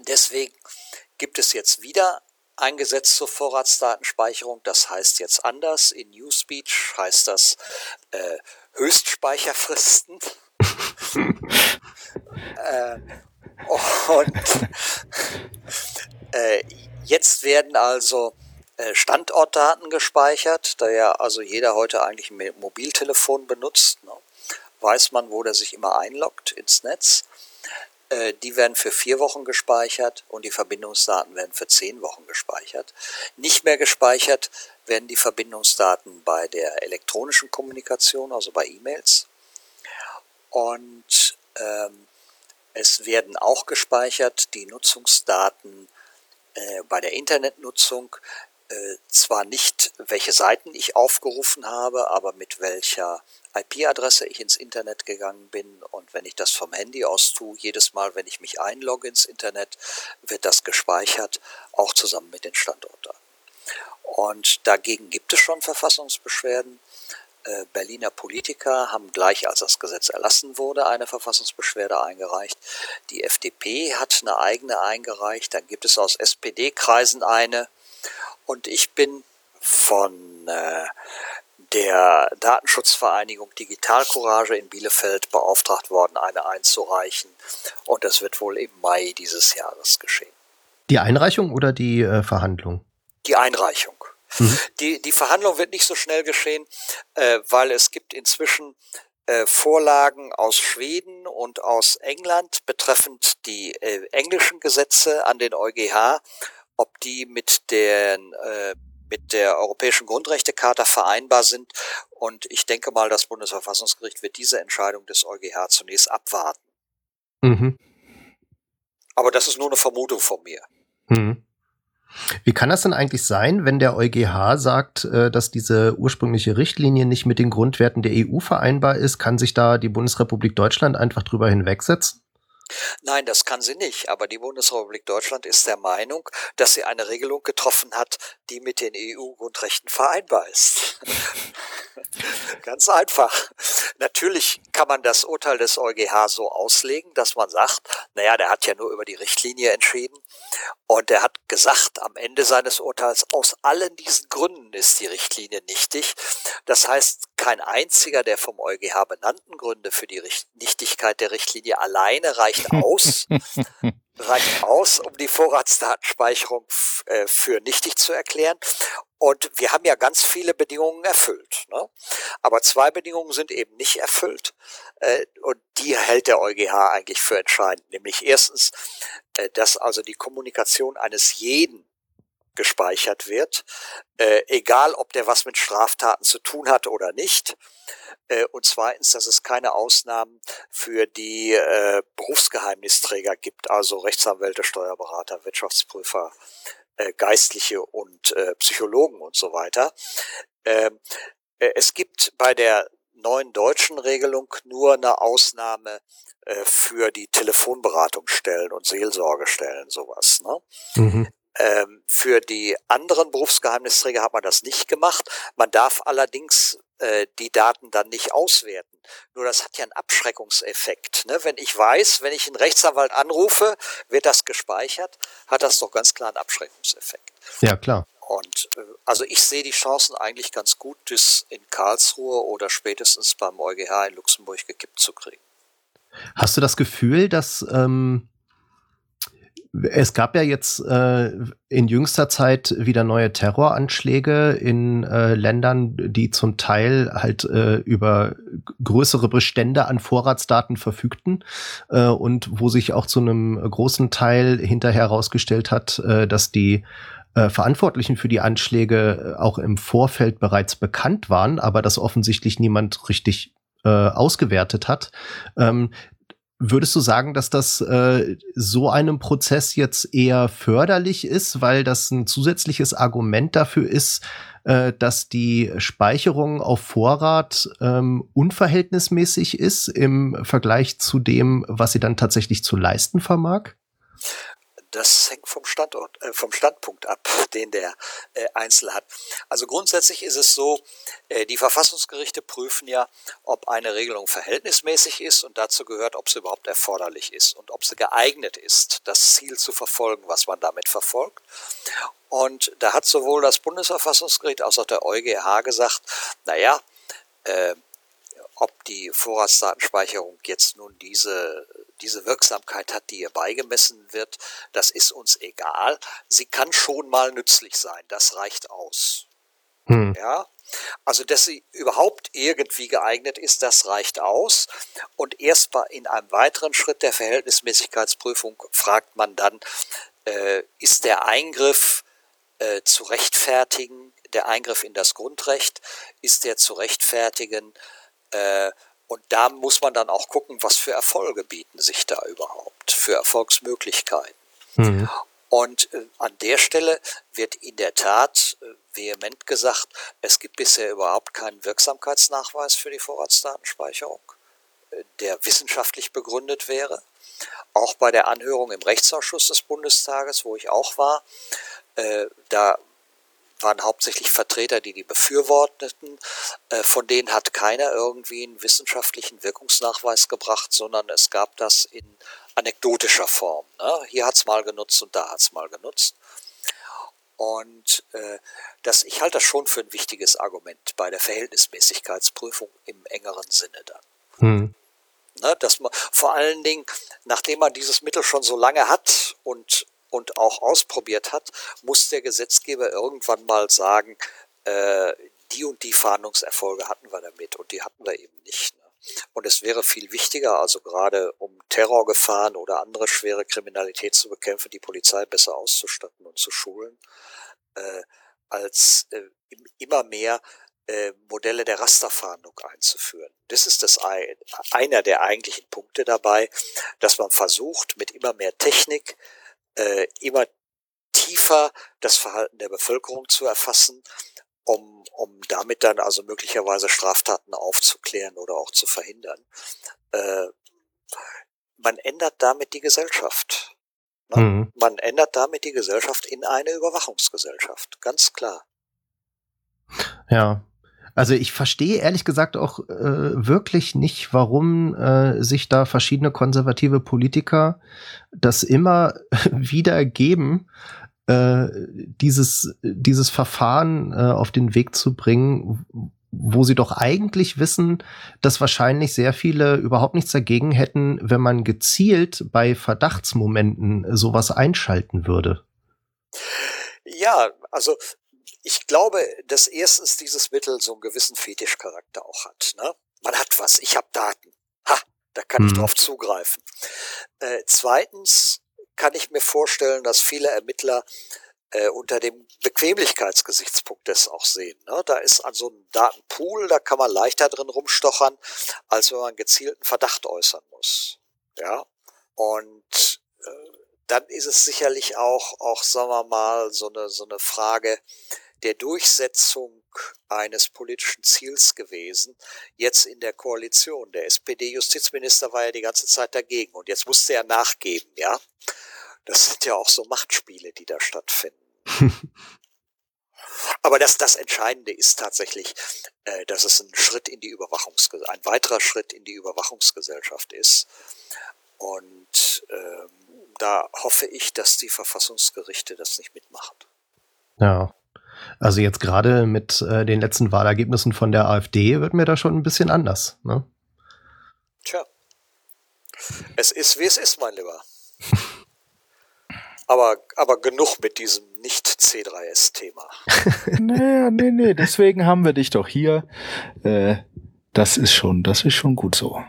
deswegen gibt es jetzt wieder ein Gesetz zur Vorratsdatenspeicherung. Das heißt jetzt anders. In Newspeech heißt das äh, Höchstspeicherfristen. Äh, und äh, jetzt werden also äh, Standortdaten gespeichert, da ja also jeder heute eigentlich ein Mobiltelefon benutzt. Ne? weiß man, wo der sich immer einloggt ins Netz. Äh, die werden für vier Wochen gespeichert und die Verbindungsdaten werden für zehn Wochen gespeichert. Nicht mehr gespeichert werden die Verbindungsdaten bei der elektronischen Kommunikation, also bei E-Mails. Und ähm, es werden auch gespeichert die Nutzungsdaten äh, bei der Internetnutzung, äh, zwar nicht, welche Seiten ich aufgerufen habe, aber mit welcher IP-Adresse ich ins Internet gegangen bin und wenn ich das vom Handy aus tue, jedes Mal, wenn ich mich einlogge ins Internet, wird das gespeichert, auch zusammen mit den Standortdaten. Und dagegen gibt es schon Verfassungsbeschwerden. Äh, Berliner Politiker haben gleich, als das Gesetz erlassen wurde, eine Verfassungsbeschwerde eingereicht. Die FDP hat eine eigene eingereicht. Dann gibt es aus SPD-Kreisen eine. Und ich bin von äh, der Datenschutzvereinigung Digital Courage in Bielefeld beauftragt worden, eine einzureichen. Und das wird wohl im Mai dieses Jahres geschehen. Die Einreichung oder die äh, Verhandlung? Die Einreichung. Mhm. Die, die Verhandlung wird nicht so schnell geschehen, äh, weil es gibt inzwischen äh, Vorlagen aus Schweden und aus England betreffend die äh, englischen Gesetze an den EuGH, ob die mit den äh, mit der Europäischen Grundrechtecharta vereinbar sind. Und ich denke mal, das Bundesverfassungsgericht wird diese Entscheidung des EuGH zunächst abwarten. Mhm. Aber das ist nur eine Vermutung von mir. Mhm. Wie kann das denn eigentlich sein, wenn der EuGH sagt, äh, dass diese ursprüngliche Richtlinie nicht mit den Grundwerten der EU vereinbar ist? Kann sich da die Bundesrepublik Deutschland einfach drüber hinwegsetzen? Nein, das kann sie nicht. Aber die Bundesrepublik Deutschland ist der Meinung, dass sie eine Regelung getroffen hat, die mit den EU-Grundrechten vereinbar ist. Ganz einfach. Natürlich kann man das Urteil des EuGH so auslegen, dass man sagt, naja, der hat ja nur über die Richtlinie entschieden und er hat gesagt am Ende seines Urteils, aus allen diesen Gründen ist die Richtlinie nichtig. Das heißt, kein einziger der vom EuGH benannten Gründe für die Nichtigkeit der Richtlinie alleine reicht aus, reicht aus, um die Vorratsdatenspeicherung äh, für nichtig zu erklären. Und wir haben ja ganz viele Bedingungen erfüllt. Ne? Aber zwei Bedingungen sind eben nicht erfüllt. Äh, und die hält der EuGH eigentlich für entscheidend. Nämlich erstens, äh, dass also die Kommunikation eines jeden gespeichert wird, äh, egal ob der was mit Straftaten zu tun hat oder nicht. Äh, und zweitens, dass es keine Ausnahmen für die äh, Berufsgeheimnisträger gibt, also Rechtsanwälte, Steuerberater, Wirtschaftsprüfer, äh, Geistliche und äh, Psychologen und so weiter. Ähm, äh, es gibt bei der neuen deutschen Regelung nur eine Ausnahme äh, für die Telefonberatungsstellen und Seelsorgestellen, sowas. Ne? Mhm. Ähm, für die anderen Berufsgeheimnisträger hat man das nicht gemacht. Man darf allerdings äh, die Daten dann nicht auswerten. Nur das hat ja einen Abschreckungseffekt. Ne? Wenn ich weiß, wenn ich einen Rechtsanwalt anrufe, wird das gespeichert, hat das doch ganz klar einen Abschreckungseffekt. Ja, klar. Und äh, also ich sehe die Chancen eigentlich ganz gut, das in Karlsruhe oder spätestens beim EuGH in Luxemburg gekippt zu kriegen. Hast du das Gefühl, dass ähm, Es gab ja jetzt äh, in jüngster Zeit wieder neue Terroranschläge in äh, Ländern, die zum Teil halt äh, über größere Bestände an Vorratsdaten verfügten äh, und wo sich auch zu einem großen Teil hinterher herausgestellt hat, äh, dass die äh, Verantwortlichen für die Anschläge äh, auch im Vorfeld bereits bekannt waren, aber das offensichtlich niemand richtig äh, ausgewertet hat. Ähm, Würdest du sagen, dass das äh, so einem Prozess jetzt eher förderlich ist, weil das ein zusätzliches Argument dafür ist, äh, dass die Speicherung auf Vorrat ähm, unverhältnismäßig ist im Vergleich zu dem, was sie dann tatsächlich zu leisten vermag? Das hängt vom Standort, äh, vom Standpunkt ab, den der äh, Einzelne hat. Also grundsätzlich ist es so, äh, die Verfassungsgerichte prüfen ja, ob eine Regelung verhältnismäßig ist und dazu gehört, ob sie überhaupt erforderlich ist und ob sie geeignet ist, das Ziel zu verfolgen, was man damit verfolgt. Und da hat sowohl das Bundesverfassungsgericht als auch der EuGH gesagt, naja, äh, ob die Vorratsdatenspeicherung jetzt nun diese diese Wirksamkeit hat, die ihr beigemessen wird, das ist uns egal. Sie kann schon mal nützlich sein, das reicht aus. Hm. Ja, also, dass sie überhaupt irgendwie geeignet ist, das reicht aus. Und erst in einem weiteren Schritt der Verhältnismäßigkeitsprüfung fragt man dann, äh, ist der Eingriff äh, zu rechtfertigen, der Eingriff in das Grundrecht, ist der zu rechtfertigen, äh, und da muss man dann auch gucken, was für Erfolge bieten sich da überhaupt, für Erfolgsmöglichkeiten. Mhm. Und äh, an der Stelle wird in der Tat äh, vehement gesagt, es gibt bisher überhaupt keinen Wirksamkeitsnachweis für die Vorratsdatenspeicherung, äh, der wissenschaftlich begründet wäre. Auch bei der Anhörung im Rechtsausschuss des Bundestages, wo ich auch war, äh, da waren hauptsächlich Vertreter, die die befürworteten. Äh, von denen hat keiner irgendwie einen wissenschaftlichen Wirkungsnachweis gebracht, sondern es gab das in anekdotischer Form. Ne? Hier hat's mal genutzt und da hat's mal genutzt. Und äh, das, ich halte das schon für ein wichtiges Argument bei der Verhältnismäßigkeitsprüfung im engeren Sinne dann. Hm. Ne, dass man vor allen Dingen, nachdem man dieses Mittel schon so lange hat und und auch ausprobiert hat, muss der Gesetzgeber irgendwann mal sagen, äh, die und die Fahndungserfolge hatten wir damit und die hatten wir eben nicht. Ne? Und es wäre viel wichtiger, also gerade um Terrorgefahren oder andere schwere Kriminalität zu bekämpfen, die Polizei besser auszustatten und zu schulen, äh, als äh, immer mehr äh, Modelle der Rasterfahndung einzuführen. Das ist das einer der eigentlichen Punkte dabei, dass man versucht, mit immer mehr Technik äh, immer tiefer das Verhalten der Bevölkerung zu erfassen, um, um damit dann also möglicherweise Straftaten aufzuklären oder auch zu verhindern. Äh, man ändert damit die Gesellschaft. Ne? Mhm. Man ändert damit die Gesellschaft in eine Überwachungsgesellschaft, ganz klar. Ja, also ich verstehe ehrlich gesagt auch äh, wirklich nicht, warum äh, sich da verschiedene konservative Politiker das immer wieder geben, äh, dieses, dieses Verfahren äh, auf den Weg zu bringen, wo sie doch eigentlich wissen, dass wahrscheinlich sehr viele überhaupt nichts dagegen hätten, wenn man gezielt bei Verdachtsmomenten sowas einschalten würde. Ja, also ich glaube, dass erstens dieses Mittel so einen gewissen Fetischcharakter auch hat. Ne? Man hat was, ich habe Daten. Ha, da kann mhm. ich drauf zugreifen. Äh, zweitens kann ich mir vorstellen, dass viele Ermittler äh, unter dem Bequemlichkeitsgesichtspunkt das auch sehen. Ne? Da ist an so einem Datenpool, da kann man leichter drin rumstochern, als wenn man gezielten Verdacht äußern muss. Ja, und äh, dann ist es sicherlich auch, auch sagen wir mal, so eine, so eine Frage, der Durchsetzung eines politischen Ziels gewesen, jetzt in der Koalition. Der SPD-Justizminister war ja die ganze Zeit dagegen und jetzt musste er nachgeben, ja. Das sind ja auch so Machtspiele, die da stattfinden. Aber das, das Entscheidende ist tatsächlich, äh, dass es ein Schritt in die Überwachungsgesellschaft, ein weiterer Schritt in die Überwachungsgesellschaft ist. Und ähm, da hoffe ich, dass die Verfassungsgerichte das nicht mitmachen. Ja, also jetzt gerade mit äh, den letzten Wahlergebnissen von der AfD wird mir da schon ein bisschen anders. Ne? Tja. Es ist, wie es ist, mein Lieber. Aber, aber genug mit diesem Nicht-C3S-Thema. naja, nee, nee, deswegen haben wir dich doch hier. Äh, das ist schon, das ist schon gut so.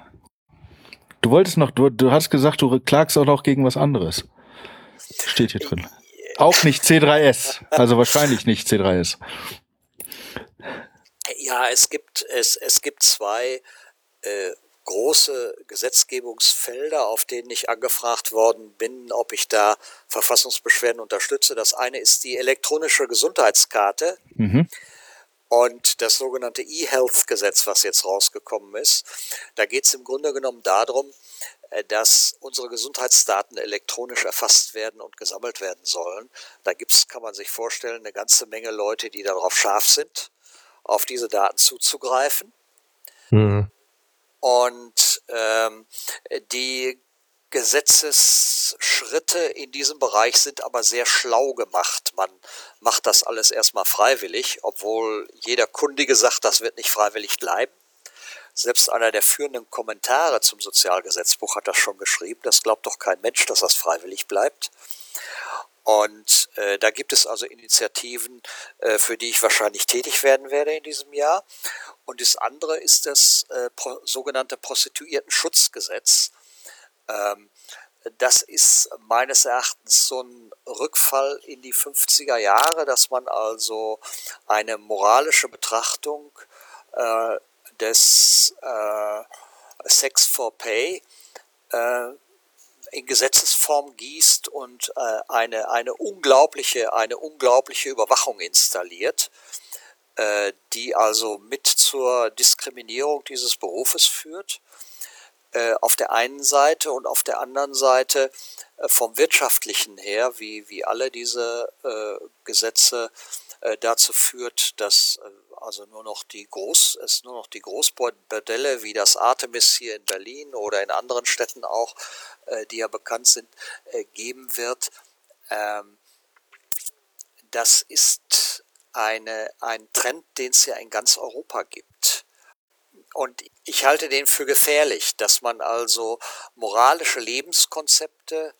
Du wolltest noch, du, du hast gesagt, du klagst auch noch gegen was anderes. Steht hier drin. Auch nicht C3S. Also wahrscheinlich nicht C3S. Ja, es gibt, es, es gibt zwei äh, große Gesetzgebungsfelder, auf denen ich angefragt worden bin, ob ich da Verfassungsbeschwerden unterstütze. Das eine ist die elektronische Gesundheitskarte Mhm. und das sogenannte E-Health-Gesetz, was jetzt rausgekommen ist. Da geht es im Grunde genommen darum, dass unsere Gesundheitsdaten elektronisch erfasst werden und gesammelt werden sollen. Da gibt's, kann man sich vorstellen, eine ganze Menge Leute, die darauf scharf sind, auf diese Daten zuzugreifen. Hm. Und ähm, die Gesetzesschritte in diesem Bereich sind aber sehr schlau gemacht. Man macht das alles erstmal freiwillig, obwohl jeder Kundige sagt, das wird nicht freiwillig bleiben. Selbst einer der führenden Kommentare zum Sozialgesetzbuch hat das schon geschrieben. Das glaubt doch kein Mensch, dass das freiwillig bleibt. Und äh, da gibt es also Initiativen, äh, für die ich wahrscheinlich tätig werden werde in diesem Jahr. Und das andere ist das äh, pro, sogenannte Prostituiertenschutzgesetz. Ähm, das ist meines Erachtens so ein Rückfall in die 50er Jahre, dass man also eine moralische Betrachtung äh, des äh, Sex for Pay äh, in Gesetzesform gießt und äh, eine, eine unglaubliche, eine unglaubliche Überwachung installiert, äh, die also mit zur Diskriminierung dieses Berufes führt. Äh, auf der einen Seite und auf der anderen Seite äh, vom wirtschaftlichen her, wie, wie alle diese äh, Gesetze dazu führt, dass also nur noch die Groß, es nur noch die Großbordelle wie das Artemis hier in Berlin oder in anderen Städten auch, äh, die ja bekannt sind, äh, geben wird. Ähm, das ist eine, ein Trend, den es ja in ganz Europa gibt. Und ich halte den für gefährlich, dass man also moralische Lebenskonzepte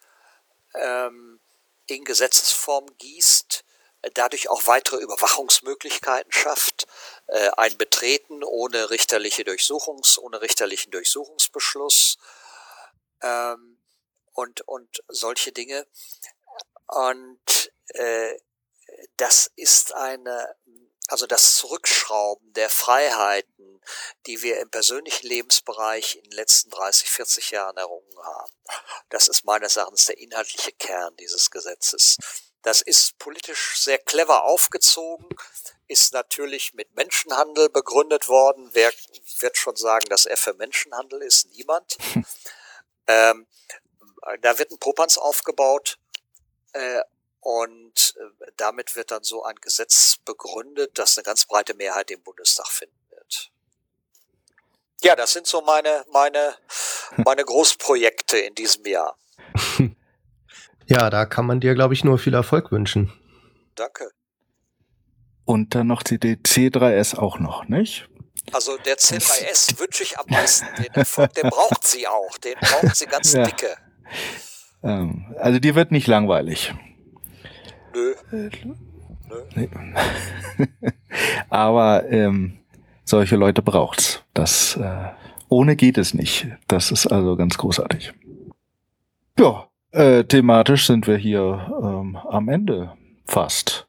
ähm, in Gesetzesform gießt, dadurch auch weitere Überwachungsmöglichkeiten schafft, äh, ein Betreten ohne richterliche Durchsuchungs, ohne richterlichen Durchsuchungsbeschluss ähm, und, und solche Dinge. Und äh, das ist eine, also das Zurückschrauben der Freiheiten, die wir im persönlichen Lebensbereich in den letzten 30, 40 Jahren errungen haben. Das ist meines Erachtens der inhaltliche Kern dieses Gesetzes. Das ist politisch sehr clever aufgezogen, ist natürlich mit Menschenhandel begründet worden. Wer wird schon sagen, dass er für Menschenhandel ist? Niemand. ähm, da wird ein Popanz aufgebaut äh, und äh, damit wird dann so ein Gesetz begründet, das eine ganz breite Mehrheit im Bundestag finden wird. Ja, das sind so meine, meine, meine Großprojekte in diesem Jahr. Ja, da kann man dir, glaube ich, nur viel Erfolg wünschen. Danke. Und dann noch die C3S auch noch, nicht? Also der C3S wünsche ich am meisten den Erfolg. Den braucht sie auch. Den braucht sie ganz Ja. dicke. Ähm, also die wird nicht langweilig. Nö. Nee. Aber ähm, solche Leute braucht's. Das äh, ohne geht es nicht. Das ist also ganz großartig. Ja, äh, thematisch sind wir hier ähm, am Ende fast.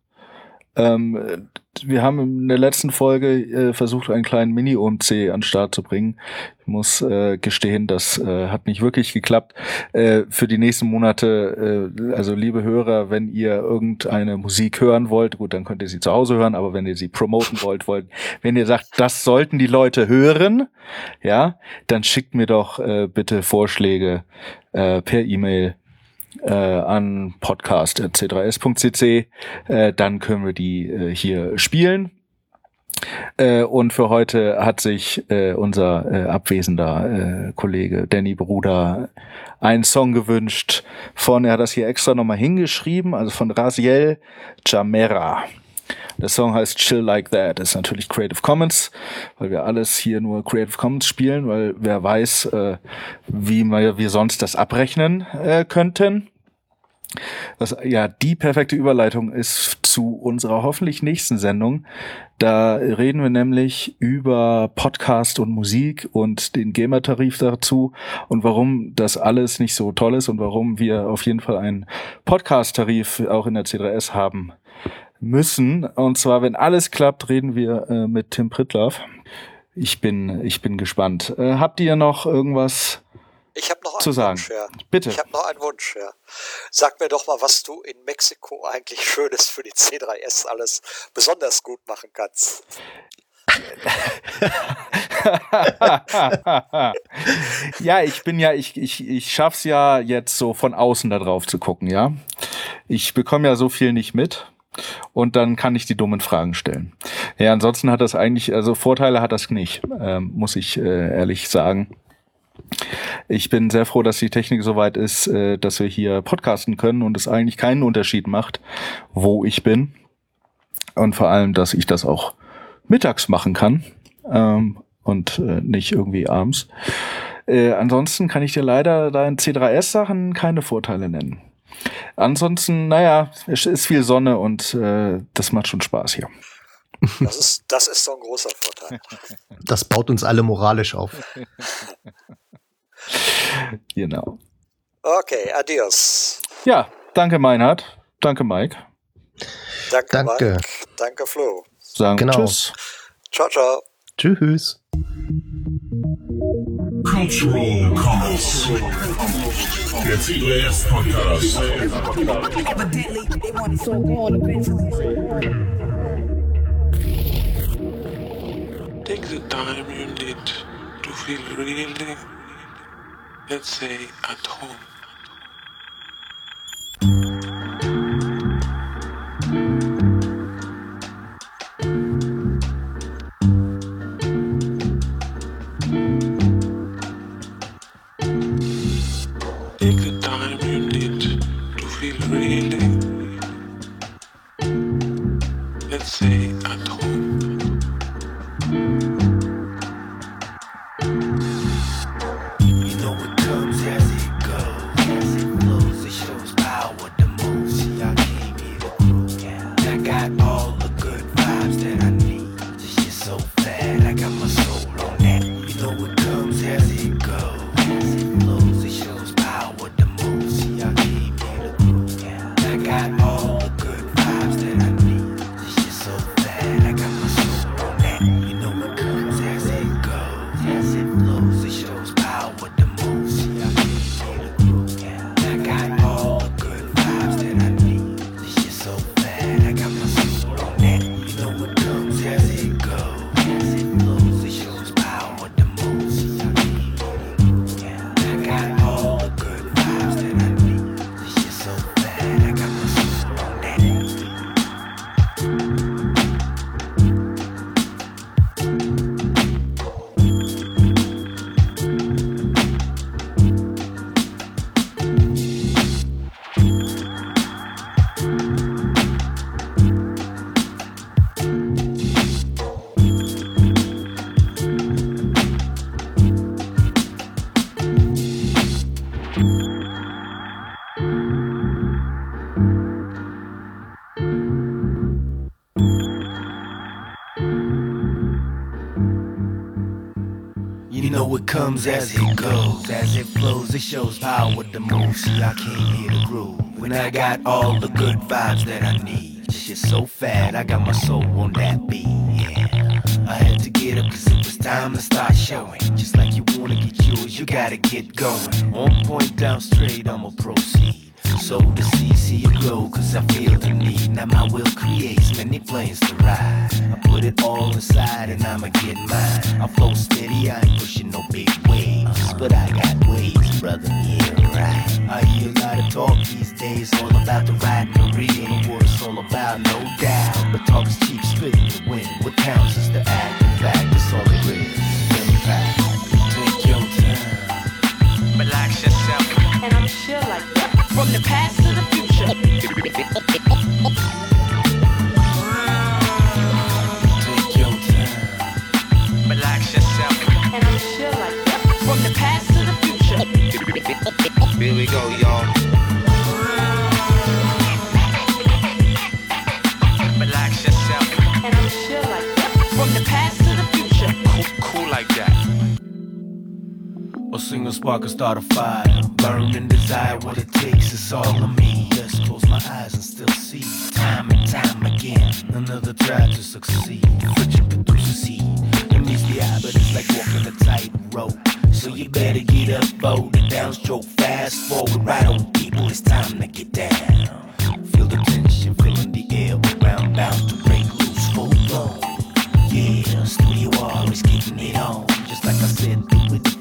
Ähm, wir haben in der letzten Folge äh, versucht, einen kleinen Mini-OMC an den Start zu bringen. Ich muss äh, gestehen, das äh, hat nicht wirklich geklappt. Äh, für die nächsten Monate, äh, also liebe Hörer, wenn ihr irgendeine Musik hören wollt, gut, dann könnt ihr sie zu Hause hören, aber wenn ihr sie promoten wollt, wollt, wenn ihr sagt, das sollten die Leute hören, ja, dann schickt mir doch äh, bitte Vorschläge äh, per E-Mail äh, an podcast.c3s.cc. Äh, dann können wir die äh, hier spielen. Äh, und für heute hat sich äh, unser äh, abwesender äh, Kollege Danny Bruder einen Song gewünscht von, er hat das hier extra nochmal hingeschrieben, also von Raziel Jamera. Der Song heißt Chill Like That. Ist natürlich Creative Commons, weil wir alles hier nur Creative Commons spielen, weil wer weiß, äh, wie wir, sonst das abrechnen äh, könnten. Was ja die perfekte Überleitung ist zu unserer hoffentlich nächsten Sendung. Da reden wir nämlich über Podcast und Musik und den Gamer-Tarif dazu und warum das alles nicht so toll ist und warum wir auf jeden Fall einen Podcast-Tarif auch in der C3S haben müssen. Und zwar, wenn alles klappt, reden wir äh, mit Tim Pritlaff. Ich bin, ich bin gespannt. Äh, habt ihr noch irgendwas Ich habe noch zu sagen? Wunsch, ja. Bitte. Ich habe noch einen Wunsch, ja. Sag mir doch mal, was du in Mexiko eigentlich Schönes für die C3S alles besonders gut machen kannst. ja, ich bin ja, ich, ich, ich schaff's ja jetzt so von außen da drauf zu gucken, ja. Ich bekomme ja so viel nicht mit. Und dann kann ich die dummen Fragen stellen. Ja, ansonsten hat das eigentlich, also Vorteile hat das nicht, ähm, muss ich äh, ehrlich sagen. Ich bin sehr froh, dass die Technik so weit ist, äh, dass wir hier podcasten können und es eigentlich keinen Unterschied macht, wo ich bin. Und vor allem, dass ich das auch mittags machen kann ähm, und äh, nicht irgendwie abends. Äh, ansonsten kann ich dir leider da in C3S-Sachen keine Vorteile nennen. Ansonsten, naja, es ist viel Sonne und äh, das macht schon Spaß hier. Das ist, das ist so ein großer Vorteil. Das baut uns alle moralisch auf. Genau. Okay, adios. Ja, danke Meinhard. Danke Mike. Danke, Danke. Mike. Danke, Flo. Sagen Genau. Tschüss. Ciao, ciao. Tschüss. Cultural Comments. Der C3S Podcast. Evidently, they want it so bad eventually. Take the time you need to feel really, let's say, at home. Comes as it goes, as it flows, it shows power the most. See, I came here to groove. When I got all the good vibes that I need. This shit so fat, I got my soul on that beat. Yeah. I had to get up cause it was time to start showing. Just like you wanna get yours, you gotta get going. On point down straight, I'ma proceed. So to see, see it glow, cause I feel the need. Now my will creates many planes to ride. I put it all inside and I'ma get mine. I flow steady, I ain't pushing no big waves. But I got waves, brother, yeah, right. I hear a lot of talk these days, all about the ride and the real. What it's all about, no doubt. But talk is cheap, spitting the wind. What counts is the act, in fact, that's all it is. Take your time. Relax From the past to the future. Take your time. Relax yourself. And I'm chill like that. From the past to the future. Here we go, y'all. Or sing spark or start a fire. Burn and desire what it takes, is all of me. Just close my eyes and still see. Time and time again, another try to succeed. Friction produces heat. It meets the eye, but it's like walking a tightrope. So you better get up, fold it down, stroke fast forward, right on people. It's time to get down. Feel the tension, filling the air around, bound to break loose, full blown. Yeah, studio always getting it on. Just like I said, do it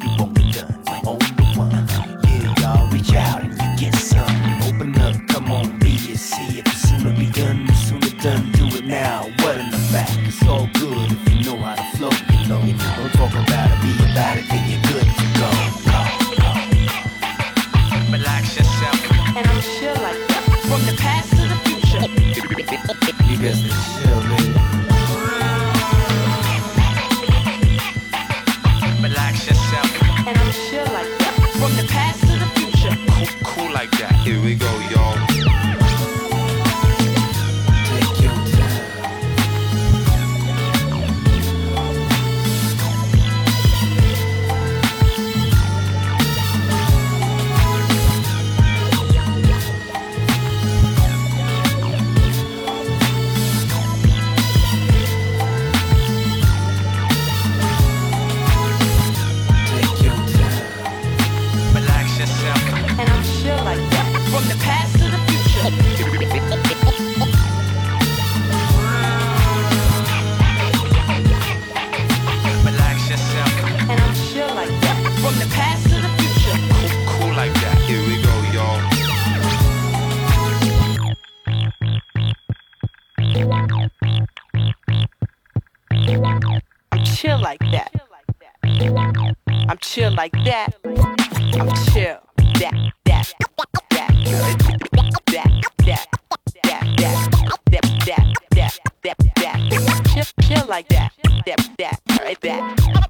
I'm chill like that. I'm chill. That, that, that, that, that, that, that, that, that, that, that, that, chill like that. That, that, right that.